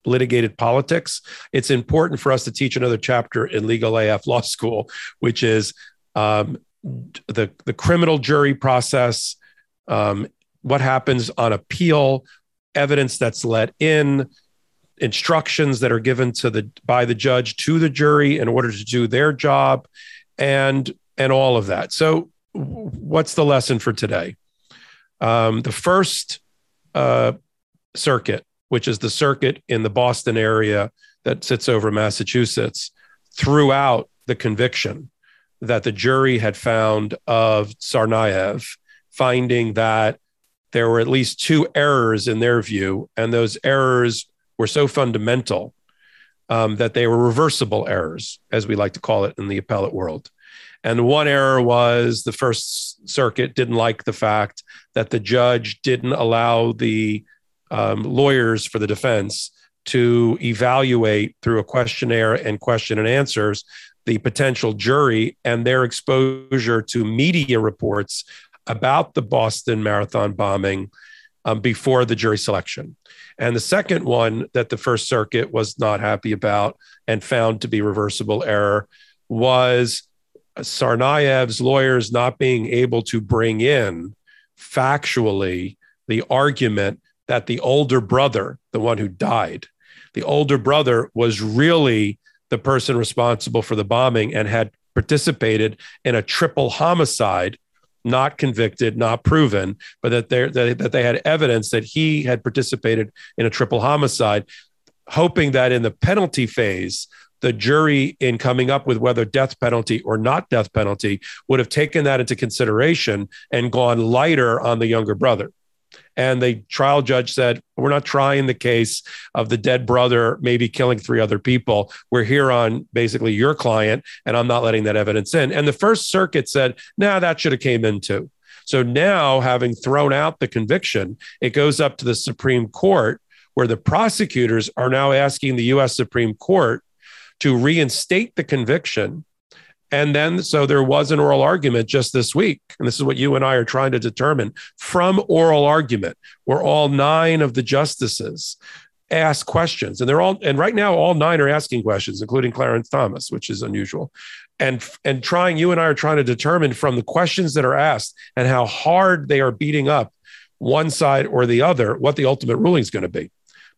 litigated politics, it's important for us to teach another chapter in legal AF law school, which is um, the the criminal jury process, um, what happens on appeal, evidence that's let in, instructions that are given to the by the judge to the jury in order to do their job and and all of that. So what's the lesson for today um, the first uh, circuit which is the circuit in the boston area that sits over massachusetts throughout the conviction that the jury had found of Tsarnaev, finding that there were at least two errors in their view, and those errors were so fundamental um, that they were reversible errors, as we like to call it in the appellate world. And one error was the First Circuit didn't like the fact that the judge didn't allow the um, lawyers for the defense to evaluate through a questionnaire and question and answers the potential jury and their exposure to media reports about the Boston Marathon bombing um, before the jury selection. And the second one that the First Circuit was not happy about and found to be reversible error was Tsarnaev's lawyers not being able to bring in factually the argument that the older brother, the one who died, the older brother was really the person responsible for the bombing and had participated in a triple homicide not convicted, not proven, but that, that, that they had evidence that he had participated in a triple homicide, hoping that in the penalty phase, the jury, in coming up with whether death penalty or not death penalty, would have taken that into consideration and gone lighter on the younger brother. And the trial judge said, We're not trying the case of the dead brother maybe killing three other people. We're here on basically your client, and I'm not letting that evidence in. And the First Circuit said, Nah, that should have came in too. So now, having thrown out the conviction, it goes up to the Supreme Court, where the prosecutors are now asking the US Supreme Court to reinstate the conviction and then, so there was an oral argument just this week. And this is what you and I are trying to determine from oral argument, where all nine of the justices ask questions. And they're all, and right now, all nine are asking questions, including Clarence Thomas, which is unusual. And, and trying, you and I are trying to determine from the questions that are asked and how hard they are beating up one side or the other, what the ultimate ruling is going to be.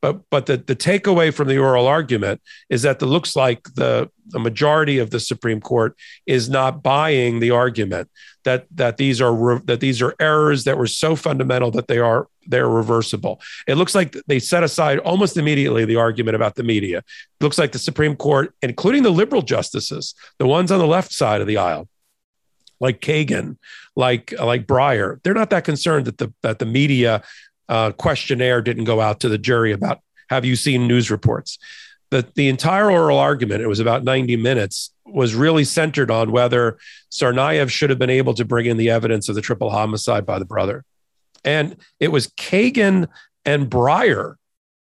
But but the, the takeaway from the oral argument is that it looks like the, the majority of the Supreme Court is not buying the argument that that these are re, that these are errors that were so fundamental that they are they're reversible. It looks like they set aside almost immediately the argument about the media. It looks like the Supreme Court, including the liberal justices, the ones on the left side of the aisle, like Kagan, like like Breyer, they're not that concerned that the that the media uh, questionnaire didn't go out to the jury about have you seen news reports. The, the entire oral argument, it was about 90 minutes, was really centered on whether Tsarnaev should have been able to bring in the evidence of the triple homicide by the brother. And it was Kagan and Breyer,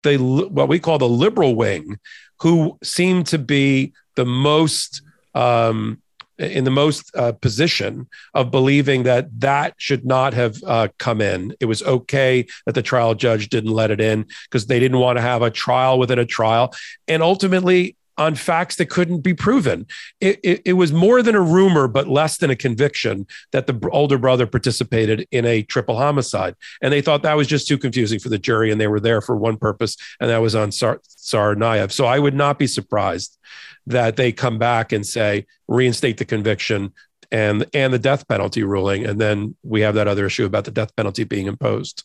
the what we call the liberal wing, who seemed to be the most um, in the most uh, position of believing that that should not have uh, come in. It was okay that the trial judge didn't let it in because they didn't want to have a trial within a trial. And ultimately, on facts that couldn't be proven. It, it, it, was more than a rumor, but less than a conviction that the older brother participated in a triple homicide. And they thought that was just too confusing for the jury. And they were there for one purpose, and that was on Tsarnaev. So I would not be surprised that they come back and say, reinstate the conviction and, and the death penalty ruling. And then we have that other issue about the death penalty being imposed.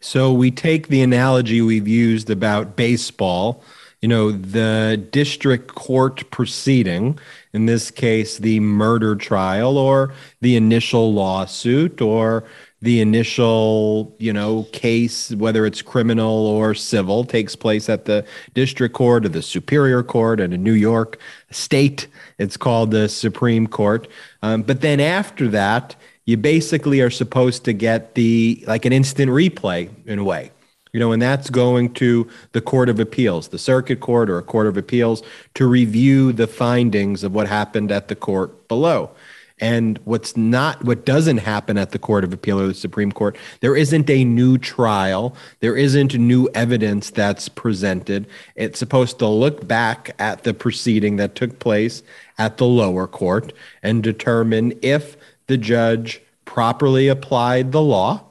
So we take the analogy we've used about baseball you know, the district court proceeding, in this case, the murder trial or the initial lawsuit or the initial, you know, case, whether it's criminal or civil, takes place at the district court or the superior court and in New York state. It's called the Supreme Court. Um, but then after that, you basically are supposed to get the like an instant replay in a way you know, and that's going to the Court of Appeals, the Circuit Court or a Court of Appeals to review the findings of what happened at the court below. And what's not, what doesn't happen at the Court of Appeal or the Supreme Court, there isn't a new trial. There isn't new evidence that's presented. It's supposed to look back at the proceeding that took place at the lower court and determine if the judge properly applied the law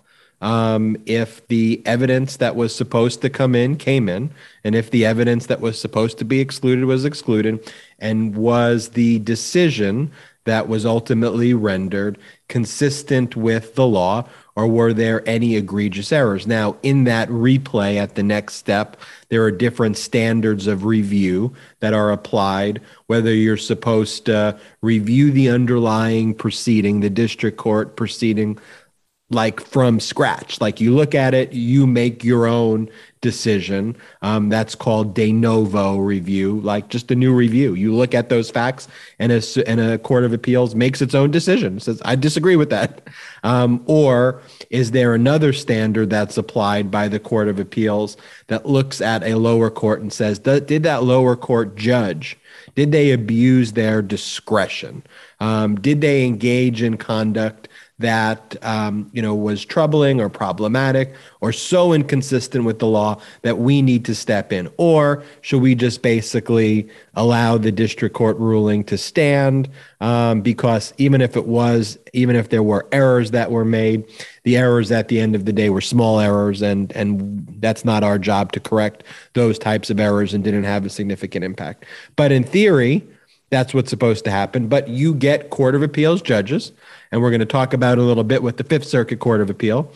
um, if the evidence that was supposed to come in came in, and if the evidence that was supposed to be excluded was excluded, and was the decision that was ultimately rendered consistent with the law, or were there any egregious errors? Now, in that replay at the next step, there are different standards of review that are applied, whether you're supposed to review the underlying proceeding, the district court proceeding like from scratch. Like you look at it, you make your own decision. Um, that's called de novo review, like just a new review. You look at those facts, and a, and a court of appeals makes its own decision. Says, I disagree with that. Um, or is there another standard that's applied by the court of appeals that looks at a lower court and says, did that lower court judge? Did they abuse their discretion? Um, did they engage in conduct that um, you know was troubling or problematic or so inconsistent with the law that we need to step in? Or should we just basically allow the district court ruling to stand um, because even if it was even if there were errors that were made the errors at the end of the day were small errors and and that's not our job to correct those types of errors and didn't have a significant impact. But in theory that's what's supposed to happen. But you get court of appeals judges and we're going to talk about a little bit with the Fifth Circuit Court of Appeal,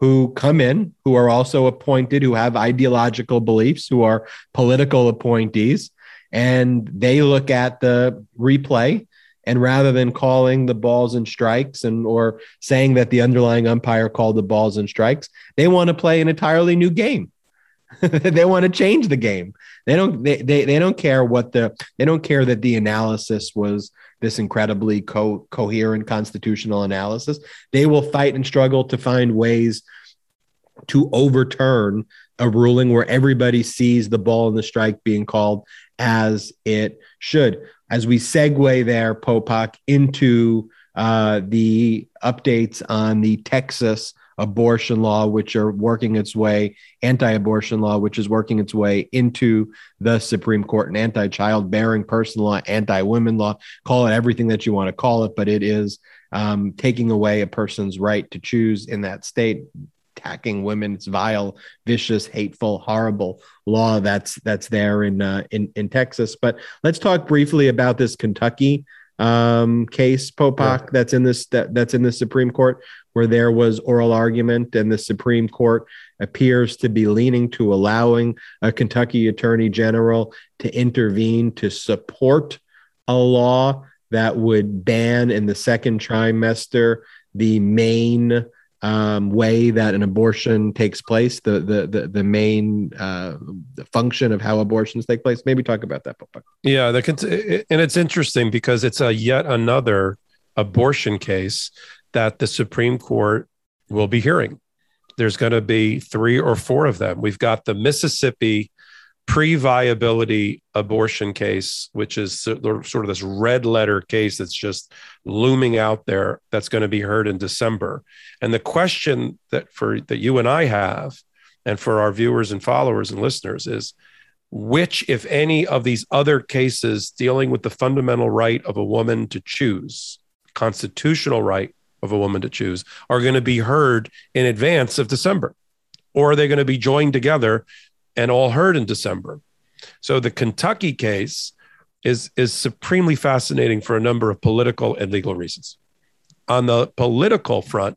who come in, who are also appointed, who have ideological beliefs, who are political appointees, and they look at the replay and rather than calling the balls and strikes and or saying that the underlying umpire called the balls and strikes they want to play an entirely new game they want to change the game they don't they, they, they don't care what the they don't care that the analysis was this incredibly co- coherent constitutional analysis. They will fight and struggle to find ways to overturn a ruling where everybody sees the ball and the strike being called as it should. As we segue there, Popok, into uh, the updates on the Texas abortion law, which are working its way, anti abortion law, which is working its way into the Supreme Court, and anti childbearing person law, anti women law. Call it everything that you want to call it, but it is um, taking away a person's right to choose in that state. Attacking women, it's vile, vicious, hateful, horrible law that's that's there in uh, in in Texas. But let's talk briefly about this Kentucky um, case, Popok, yeah. that's in this that, that's in the Supreme Court where there was oral argument, and the Supreme Court appears to be leaning to allowing a Kentucky Attorney General to intervene to support a law that would ban in the second trimester the main um, way that an abortion takes place, the the the, the main uh, function of how abortions take place. Maybe talk about that. Popok. Yeah, the, and it's interesting because it's a yet another abortion case that the Supreme Court will be hearing. there's going to be three or four of them. We've got the Mississippi pre viability abortion case, which is sort of this red letter case that's just looming out there that's going to be heard in December. And the question that for that you and I have, and for our viewers and followers and listeners, is which, if any, of these other cases dealing with the fundamental right of a woman to choose, constitutional right of a woman to choose, are going to be heard in advance of December? Or are they going to be joined together and all heard in December. So the Kentucky case is is supremely fascinating for a number of political and legal reasons. On the political front,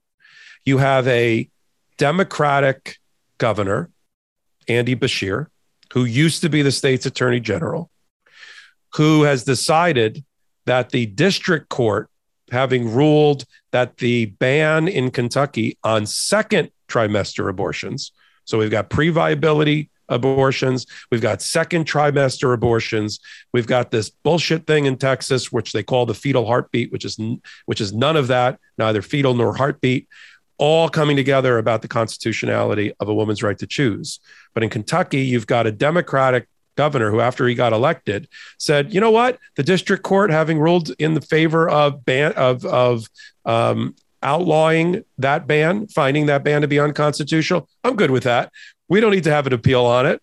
you have a Democratic governor, Andy Beshear, who used to be the state's attorney general, who has decided that the district court, having ruled that the ban in Kentucky on second trimester abortions, so we've got pre viability, abortions. We've got second trimester abortions. We've got this bullshit thing in Texas, which they call the fetal heartbeat, which is which is none of that, neither fetal nor heartbeat, all coming together about the constitutionality of a woman's right to choose. But in Kentucky, you've got a Democratic governor who, after he got elected, said, "You know what? The district court, having ruled in the favor of ban of of um, outlawing that ban, finding that ban to be unconstitutional, I'm good with that. We don't need to have an appeal on it.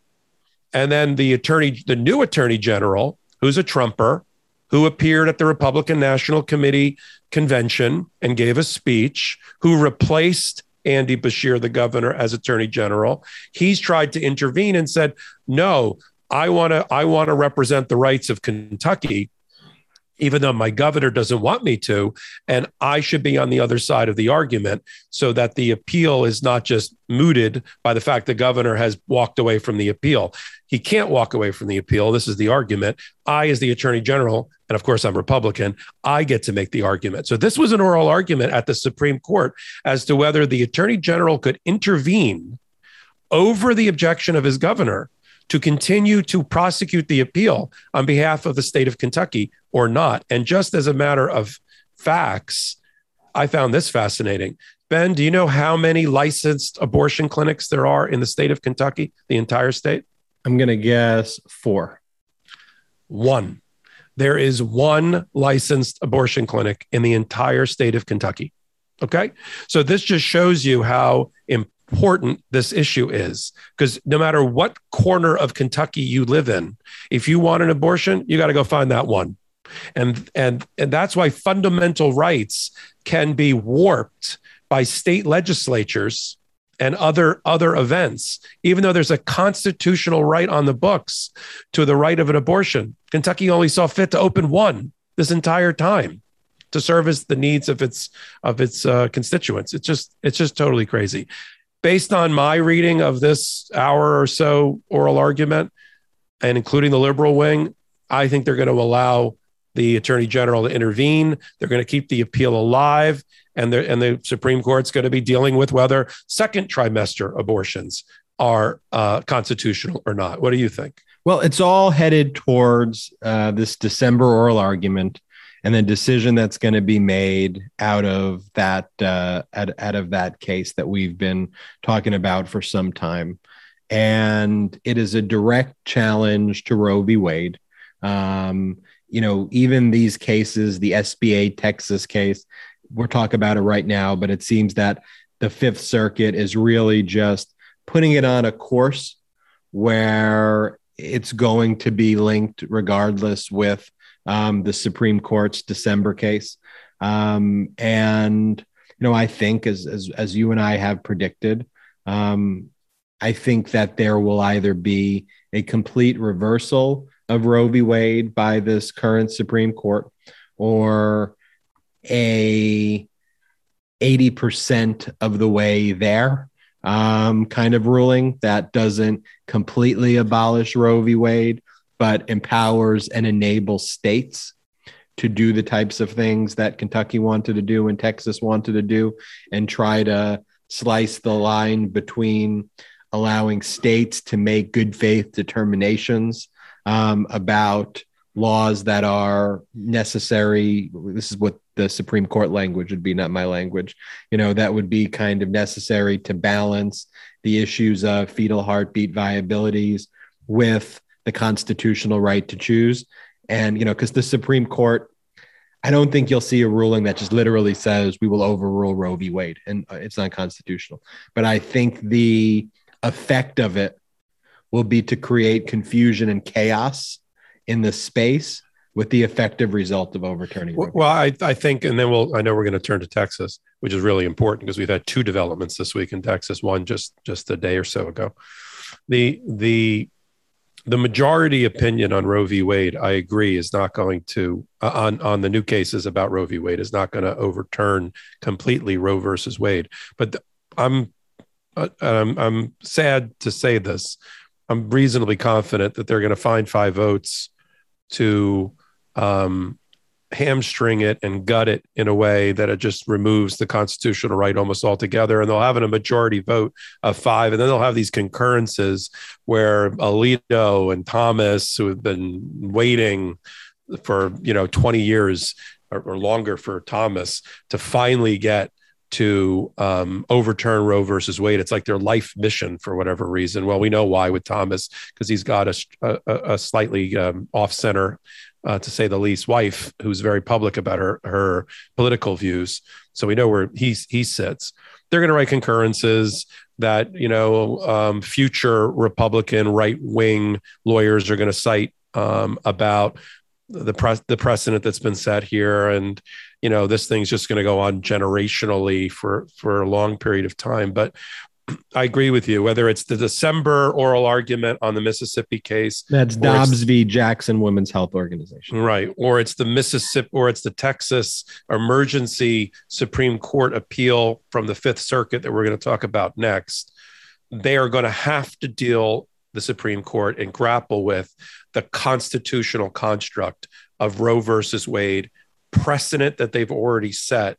And then the attorney, the new attorney general, who's a Trumper, who appeared at the Republican National Committee convention and gave a speech, who replaced Andy Beshear, the governor, as attorney general. He's tried to intervene and said, no, I want to I want to represent the rights of Kentucky even though my governor doesn't want me to. And I should be on the other side of the argument so that the appeal is not just mooted by the fact the governor has walked away from the appeal. He can't walk away from the appeal. This is the argument. I, as the attorney general, and of course I'm Republican, I get to make the argument. So this was an oral argument at the Supreme Court as to whether the attorney general could intervene over the objection of his governor to continue to prosecute the appeal on behalf of the state of Kentucky or not. And just as a matter of facts, I found this fascinating. Ben, do you know how many licensed abortion clinics there are in the state of Kentucky, the entire state? I'm going to guess four. One. There is one licensed abortion clinic in the entire state of Kentucky. Okay. So this just shows you how important this issue is because no matter what corner of Kentucky you live in, if you want an abortion, you got to go find that one. And and and that's why fundamental rights can be warped by state legislatures and other other events even though there's a constitutional right on the books to the right of an abortion. Kentucky only saw fit to open one this entire time to service the needs of its of its uh, constituents. It's just it's just totally crazy based on my reading of this hour or so oral argument, and including the liberal wing, I think they're going to allow the attorney general to intervene. They're going to keep the appeal alive, and the and the Supreme Court's going to be dealing with whether second trimester abortions are uh, constitutional or not. What do you think? Well, it's all headed towards uh, this December oral argument and the decision that's going to be made out of that uh, out, out of that case that we've been talking about for some time. And it is a direct challenge to roe v. Wade. Um, you know even these cases the SB 8 texas case we're talking about it right now but it seems that the fifth circuit is really just putting it on a course where it's going to be linked regardless with um, the Supreme Court's December case. Um, and you know, I think as as as you and I have predicted, um, I think that there will either be a complete reversal of Roe v. Wade by this current Supreme Court, or a 80% of the way there um, kind of ruling that doesn't completely abolish Roe v. Wade, but empowers and enables states to do the types of things that Kentucky wanted to do and Texas wanted to do and try to slice the line between allowing states to make good faith determinations um, about laws that are necessary. This is what the Supreme Court language would be, not my language. You know, that would be kind of necessary to balance the issues of fetal heartbeat viabilities with the constitutional right to choose. And, you know, because the Supreme Court, I don't think you'll see a ruling that just literally says we will overrule Roe v. Wade and uh, it's not constitutional. But I think the effect of it will be to create confusion and chaos in the space with the effective result of overturning. Well, well I, I think, and then we'll, I know we're going to turn to Texas, which is really important because we've had two developments this week in Texas, one just, just a day or so ago. The, the, the majority opinion on Roe v. Wade, I agree, is not going to uh, on on the new cases about Roe v. Wade is not going to overturn completely Roe versus Wade. But the, I'm uh, I'm I'm sad to say this. I'm reasonably confident that they're going to find five votes to um, hamstring it and gut it in a way that it just removes the constitutional right almost altogether. And they'll have a majority vote of five. And then they'll have these concurrences where Alito and Thomas, who have been waiting for, you know, 20 years or, or longer for Thomas to finally get to um, overturn Roe versus Wade. It's like their life mission for whatever reason. Well, we know why with Thomas because he's got a, a, a slightly um, off center uh, to say the least, wife who's very public about her her political views. So we know where he he sits. They're going to write concurrences that you know um, future Republican right wing lawyers are going to cite um, about the pre- the precedent that's been set here, and you know this thing's just going to go on generationally for for a long period of time. But I agree with you. Whether it's the December oral argument on the Mississippi case, that's Dobbs v. Jackson Women's Health Organization, right? Or it's the Mississippi, or it's the Texas Emergency Supreme Court appeal from the Fifth Circuit that we're going to talk about next. They are going to have to deal the Supreme Court and grapple with the constitutional construct of Roe versus Wade precedent that they've already set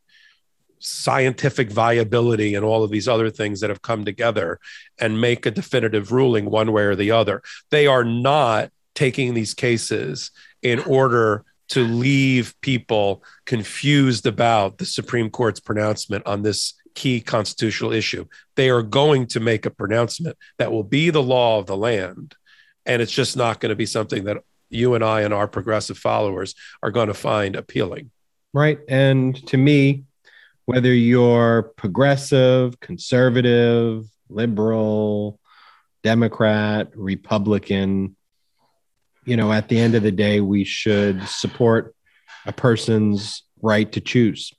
scientific viability and all of these other things that have come together and make a definitive ruling one way or the other. They are not taking these cases in order to leave people confused about the Supreme Court's pronouncement on this key constitutional issue. They are going to make a pronouncement that will be the law of the land. And it's just not going to be something that you and I and our progressive followers are going to find appealing. Right. And to me, whether you're progressive, conservative, liberal, Democrat, Republican, you know, at the end of the day, we should support a person's right to choose,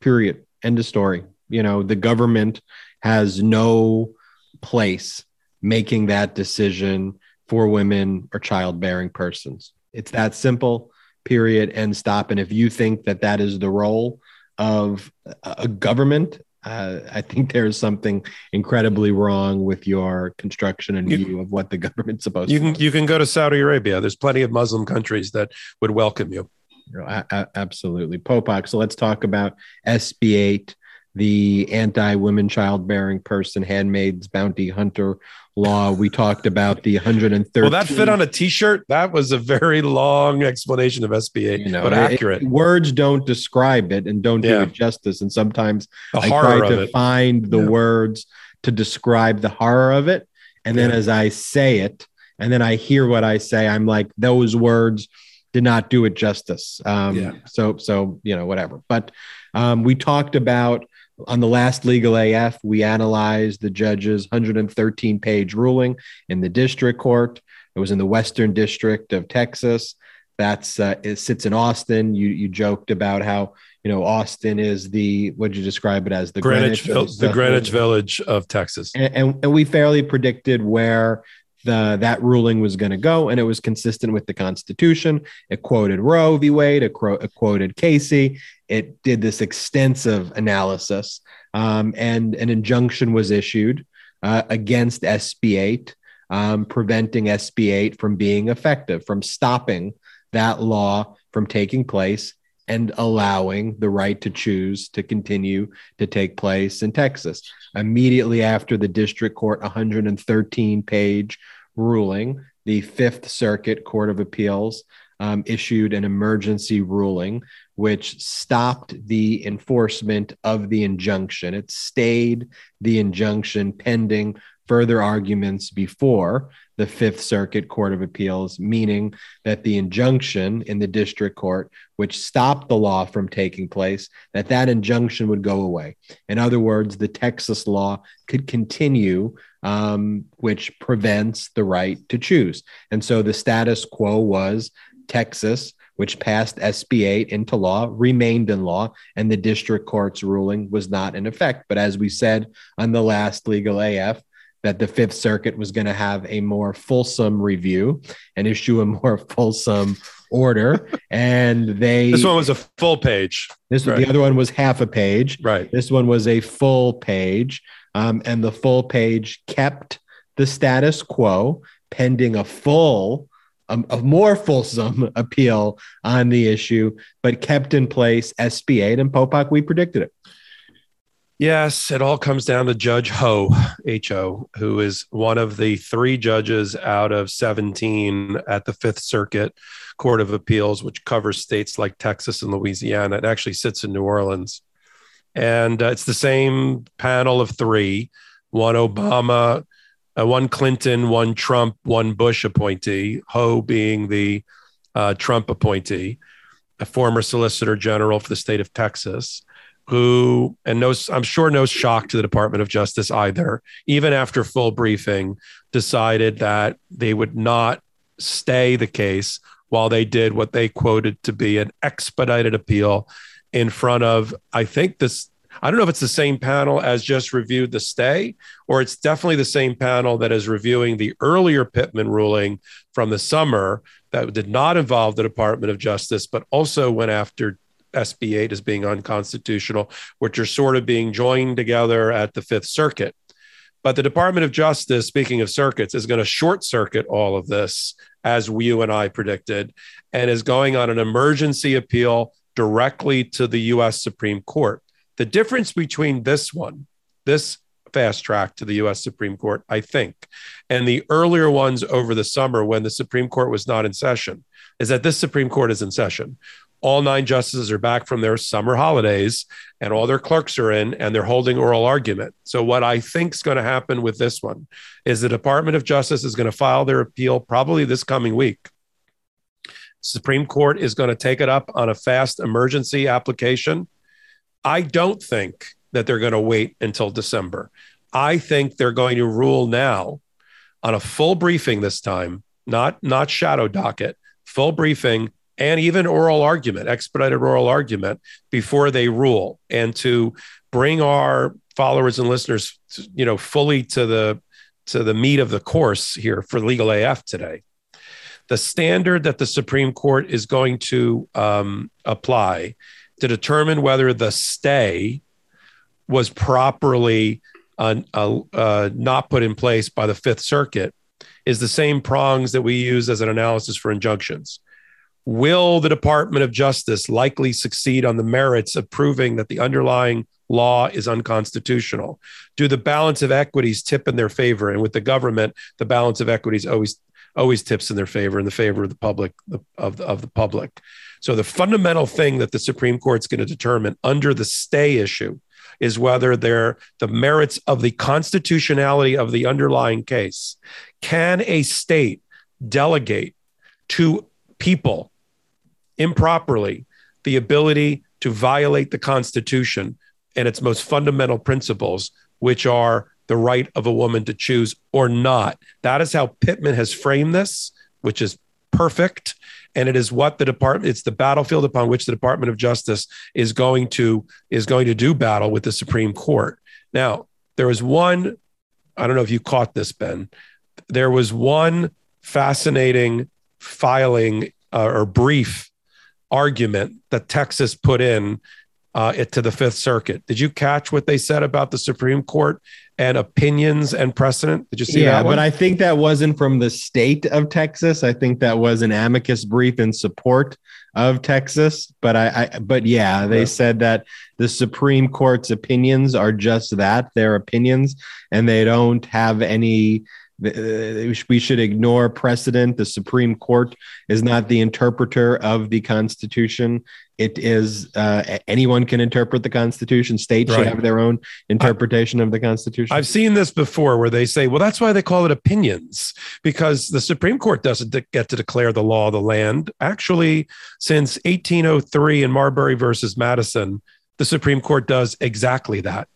period. End of story. You know, the government has no place making that decision for women or childbearing persons. It's that simple, period, and stop. And if you think that that is the role of a government uh, I think there's something incredibly wrong with your construction and you, view of what the government's supposed you to can. You can go to Saudi Arabia. There's plenty of Muslim countries that would welcome you. Absolutely. Popok. So let's talk about SB8 the anti women childbearing person, handmaid's bounty hunter law. We talked about the 130. Well, that fit on a t shirt. That was a very long explanation of SB 8, you know, but accurate. It, words don't describe it and don't yeah. do it justice. And sometimes the I try to it. find the yeah. words to describe the horror of it. And then yeah. as I say it, and then I hear what I say, I'm like, those words did not do it justice. Um, yeah. So, so you know, whatever. But um, we talked about on the last legal AF, we analyzed the judge's 113 page ruling in the district court. It was in the Western District of Texas. That's uh, it sits in Austin. You you joked about how you know Austin is the what did you describe it as the Greenwich, Greenwich the, the Greenwich Village of Texas, and, and, and we fairly predicted where the that ruling was going to go, and it was consistent with the Constitution. It quoted Roe v. Wade, it, quote, it quoted Casey. It did this extensive analysis, um, and an injunction was issued uh, against SB 8, um, preventing SB 8 from being effective, from stopping that law from taking place and allowing the right to choose to continue to take place in Texas. Immediately after the district court 113 page ruling, the Fifth Circuit Court of Appeals um, issued an emergency ruling which stopped the enforcement of the injunction. It stayed the injunction pending further arguments before the Fifth Circuit Court of Appeals, meaning that the injunction in the district court, which stopped the law from taking place, that that injunction would go away. In other words, the Texas law could continue, um, which prevents the right to choose. And so the status quo was Texas which passed SB 8 into law, remained in law, and the district court's ruling was not in effect. But as we said on the last legal AF, that the Fifth Circuit was going to have a more fulsome review and issue a more fulsome order. And they this one was a full page. This right. the other one was half a page. Right. This one was a full page, um, and the full page kept the status quo pending a full a, a, more fulsome appeal on the issue, but kept in place SB 8 and Popok. We predicted it. Yes, it all comes down to Judge Ho, H-O, who is one of the three judges out of 17 at the Fifth Circuit Court of Appeals, which covers states like Texas and Louisiana. It actually sits in New Orleans. And uh, it's the same panel of three one Obama, uh, one Clinton, one Trump, one Bush appointee, Ho being the uh, Trump appointee, a former Solicitor General for the state of Texas, who, and no, I'm sure no shock to the Department of Justice either, even after full briefing, decided that they would not stay the case while they did what they quoted to be an expedited appeal in front of, I think this I don't know if it's the same panel as just reviewed the stay, or it's definitely the same panel that is reviewing the earlier Pitman ruling from the summer that did not involve the Department of Justice, but also went after SB 8 as being unconstitutional, which are sort of being joined together at the Fifth Circuit. But the Department of Justice, speaking of circuits, is going to short circuit all of this, as you and I predicted, and is going on an emergency appeal directly to the US Supreme Court. The difference between this one, this fast track to the US Supreme Court, I think, and the earlier ones over the summer when the Supreme Court was not in session is that this Supreme Court is in session. All nine justices are back from their summer holidays and all their clerks are in and they're holding oral argument. So, what I think is going to happen with this one is the Department of Justice is going to file their appeal probably this coming week. Supreme Court is going to take it up on a fast emergency application I don't think that they're going to wait until December. I think they're going to rule now on a full briefing this time, not not shadow docket, full briefing and even oral argument, expedited oral argument before they rule and to bring our followers and listeners you know fully to the to the meat of the course here for legal AF today. The standard that the Supreme Court is going to um, apply to determine whether the stay was properly uh, uh, uh, not put in place by the Fifth Circuit is the same prongs that we use as an analysis for injunctions. Will the Department of Justice likely succeed on the merits of proving that the underlying law is unconstitutional? Do the balance of equities tip in their favor? And with the government, the balance of equities always always tips in their favor, in the favor of the public of the, of the public. So the fundamental thing that the Supreme Court's going to determine under the stay issue is whether they're the merits of the constitutionality of the underlying case. Can a state delegate to people improperly the ability to violate the Constitution and its most fundamental principles, which are the right of a woman to choose or not? That is how Pitman has framed this, which is perfect and it is what the department it's the battlefield upon which the department of justice is going to is going to do battle with the supreme court now there was one i don't know if you caught this ben there was one fascinating filing uh, or brief argument that texas put in uh, it to the Fifth Circuit. Did you catch what they said about the Supreme Court and opinions and precedent? Did you see yeah, that? but I think that wasn't from the state of Texas. I think that was an amicus brief in support of Texas. But I, I but yeah, they yeah. said that the Supreme Court's opinions are just that, their opinions, and they don't have any we should ignore precedent. The Supreme Court is not the interpreter of the Constitution. It is uh, anyone can interpret the Constitution. States right. should have their own interpretation I, of the Constitution. I've seen this before where they say, well, that's why they call it opinions, because the Supreme Court doesn't de- get to declare the law of the land. Actually, since 1803 in Marbury versus Madison, the Supreme Court does exactly that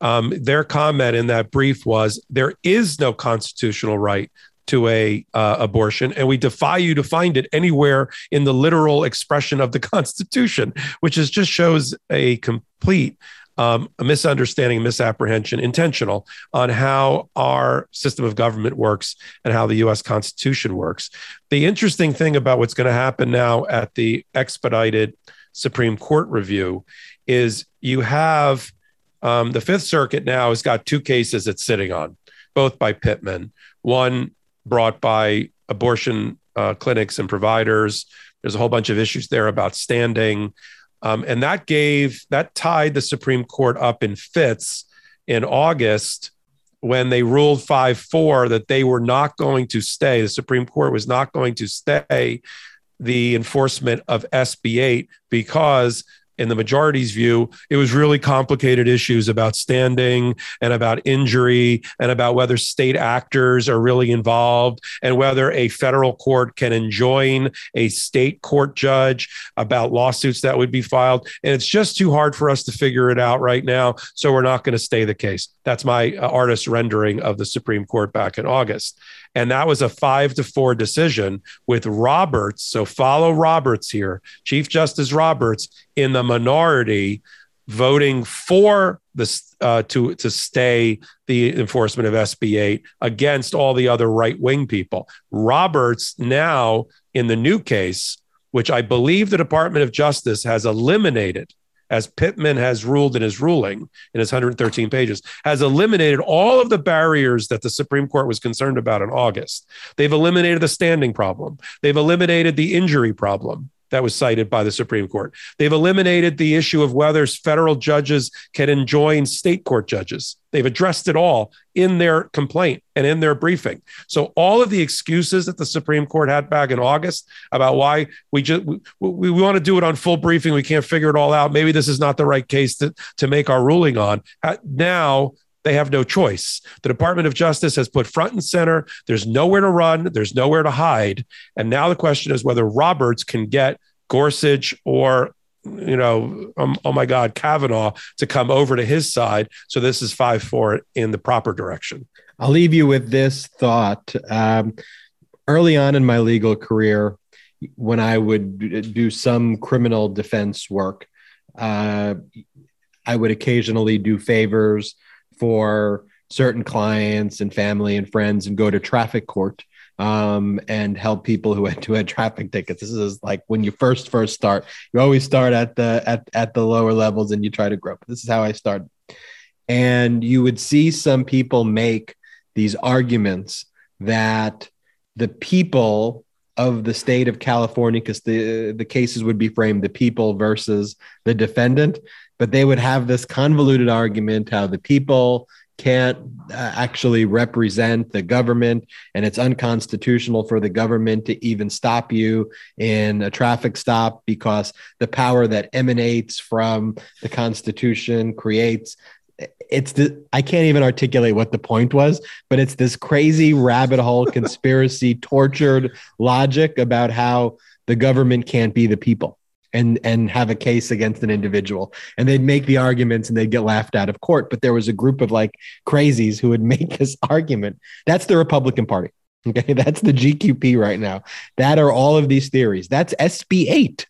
um, their comment in that brief was there is no constitutional right to a uh, abortion and we defy you to find it anywhere in the literal expression of the constitution which is just shows a complete um, a misunderstanding misapprehension intentional on how our system of government works and how the us constitution works. The interesting thing about what's going to happen now at the expedited supreme court review is you have um, the Fifth Circuit now has got two cases it's sitting on, both by Pitman. One brought by abortion uh, clinics and providers. There's a whole bunch of issues there about standing. Um, and that gave, that tied the Supreme Court up in fits in August when they ruled 5 4 that they were not going to stay, the Supreme Court was not going to stay the enforcement of SB 8 because in the majority's view, it was really complicated issues about standing and about injury and about whether state actors are really involved and whether a federal court can enjoin a state court judge about lawsuits that would be filed. And it's just too hard for us to figure it out right now. So we're not going to stay the case. That's my uh, artist rendering of the Supreme Court back in August. And that was a five to four decision with Roberts. So follow Roberts here, Chief Justice Roberts in the minority voting for this uh, to to stay the enforcement of SB 8 against all the other right wing people. Roberts now in the new case, which I believe the Department of Justice has eliminated as Pitman has ruled in his ruling in his 113 pages, has eliminated all of the barriers that the Supreme Court was concerned about in August. They've eliminated the standing problem, they've eliminated the injury problem that was cited by the Supreme Court. They've eliminated the issue of whether federal judges can enjoin state court judges. They've addressed it all in their complaint and in their briefing. So all of the excuses that the Supreme Court had back in August about why we just we, we, want to do it on full briefing, we can't figure it all out. Maybe this is not the right case to, to make our ruling on. Now they have no choice. The Department of Justice has put front and center. There's nowhere to run. There's nowhere to hide. And now the question is whether Roberts can get Gorsuch or you know, um, oh my God, Kavanaugh to come over to his side. So this is five four in the proper direction. I'll leave you with this thought. Um, early on in my legal career, when I would do some criminal defense work, uh, I would occasionally do favors for certain clients and family and friends and go to traffic court um, and help people who had, to had traffic tickets. This is like when you first first start. You always start at the at at the lower levels and you try to grow. But This is how I started. And you would see some people make these arguments that the people of the state of California, because the the cases would be framed the people versus the defendant, but they would have this convoluted argument how the people can't uh, actually represent the government and it's unconstitutional for the government to even stop you in a traffic stop because the power that emanates from the constitution creates it's the I can't even articulate what the point was, but it's this crazy rabbit hole conspiracy tortured logic about how the government can't be the people and and have a case against an individual. And they'd make the arguments and they'd get laughed out of court. But there was a group of like crazies who would make this argument. That's the republican party okay? That's the gqp right now. That are all of these theories. That's sb8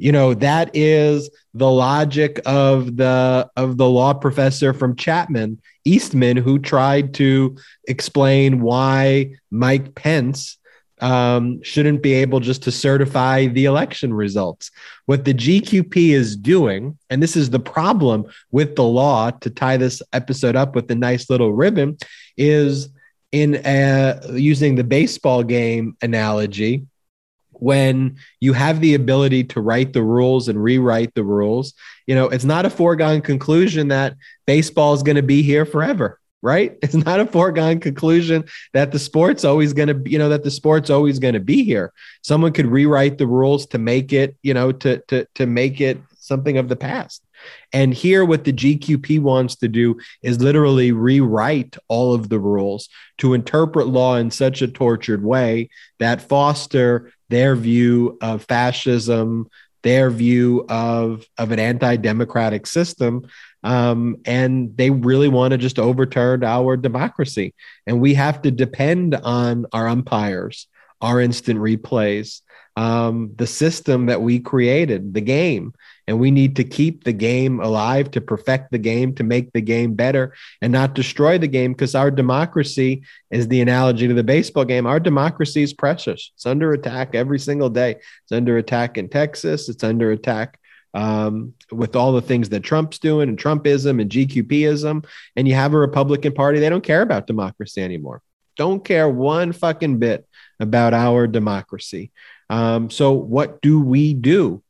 you know that is the logic of the of the law professor from chapman eastman who tried to explain why mike pence um, shouldn't be able just to certify the election results. What the GQP is doing, and this is the problem with the law to tie this episode up with a nice little ribbon, is in a, using the baseball game analogy. When you have the ability to write the rules and rewrite the rules, you know, it's not a foregone conclusion that baseball is going to be here forever right? It's not a foregone conclusion that the sport's always going to, be, you know, that the sport's always going to be here. Someone could rewrite the rules to make it, you know, to to to make it something of the past. And here, what the GQP wants to do is literally rewrite all of the rules to interpret law in such a tortured way that foster their view of fascism, their view of, of an anti democratic system um, and they really want to just overturn our democracy. And we have to depend on our umpires, our instant replays, um, the system that we created, the game. And we need to keep the game alive, to perfect the game, to make the game better, and not destroy the game because our democracy is the analogy to the baseball game. Our democracy is precious. It's under attack every single day. It's under attack in Texas, it's under attack um, with all the things that Trump's doing and Trumpism and GQPism. And you have a Republican Party, they don't care about democracy anymore. Don't care one fucking bit about our democracy. Um, so, what do we do?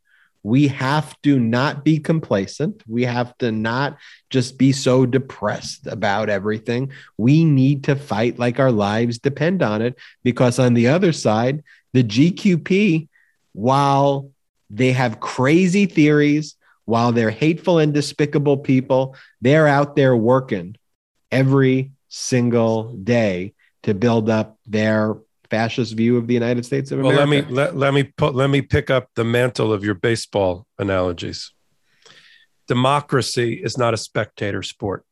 We have to not be complacent. We have to not just be so depressed about everything. We need to fight like our lives depend on it because on the other side, the GQP, while they have crazy theories while they're hateful and despicable people. They're out there working every single day to build up their fascist view of the United States of America. Well, let me let, let me put let me pick up the mantle of your baseball analogies. Democracy is not a spectator sport.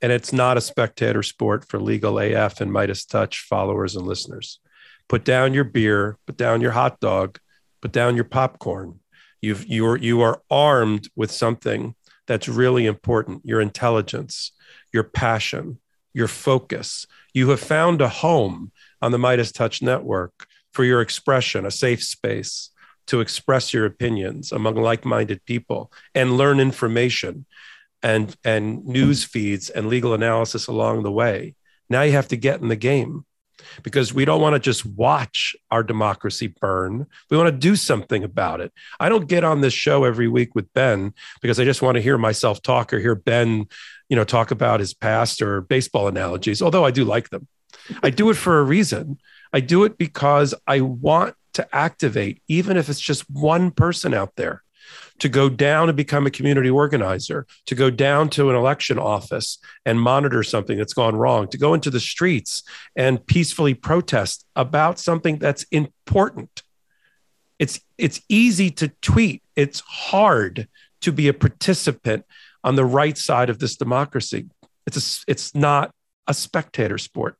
And it's not a spectator sport for legal AF and MeidasTouch followers and listeners. Put down your beer, put down your hot dog, put down your popcorn. You've, you're, you are armed with something that's really important your intelligence, your passion, your focus. You have found a home on the MeidasTouch Network for your expression, a safe space to express your opinions among like-minded people and learn information and and news feeds and legal analysis along the way. Now you have to get in the game because we don't want to just watch our democracy burn. We want to do something about it. I don't get on this show every week with Ben because I just want to hear myself talk or hear Ben, you know, talk about his past or baseball analogies, although I do like them. I do it for a reason. I do it because I want to activate, even if it's just one person out there to go down and become a community organizer, to go down to an election office and monitor something that's gone wrong, to go into the streets and peacefully protest about something that's important. It's it's easy to tweet. It's hard to be a participant on the right side of this democracy. It's a, it's not a spectator sport.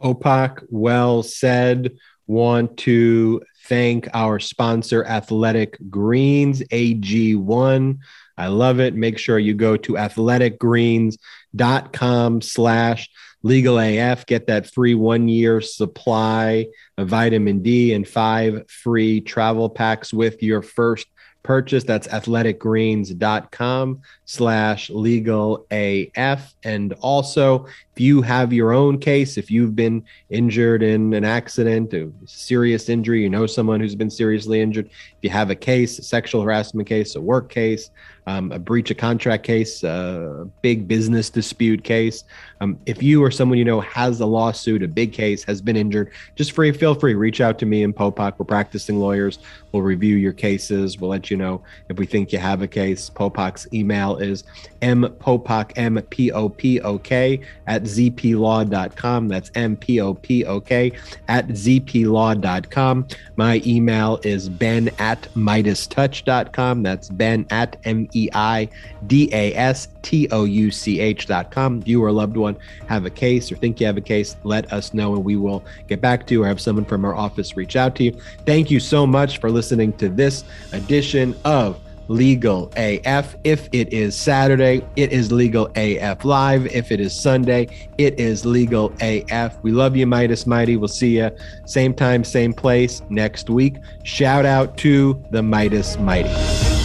Popok, well said. Want to thank our sponsor, Athletic Greens, AG1. I love it. Make sure you go to athleticgreens.com slash legal AF. Get that free one year supply of vitamin D and five free travel packs with your first purchase. That's athleticgreens.com slash legal AF. And also, you have your own case, if you've been injured in an accident, a serious injury, you know someone who's been seriously injured, if you have a case, a sexual harassment case, a work case, um, a breach of contract case, a big business dispute case, um, if you or someone you know has a lawsuit, a big case, has been injured, just free, feel free, reach out to me and Popok. We're practicing lawyers. We'll review your cases. We'll let you know if we think you have a case. Popok's email is mpopok, M-P-O-P-O-K at zplaw.com. That's M-P-O-P-O-K at zplaw.com. My email is ben at meidastouch.com. That's ben at M-E-I-D-A-S-T-O-U-C-H.com. If you or a loved one have a case or think you have a case, let us know and we will get back to you or have someone from our office reach out to you. Thank you so much for listening to this edition of legal AF. If it is Saturday, it is legal AF live. If it is Sunday, it is legal AF. We love you, Meidas Mighty. We'll see you same time, same place next week. Shout out to the Meidas Mighty.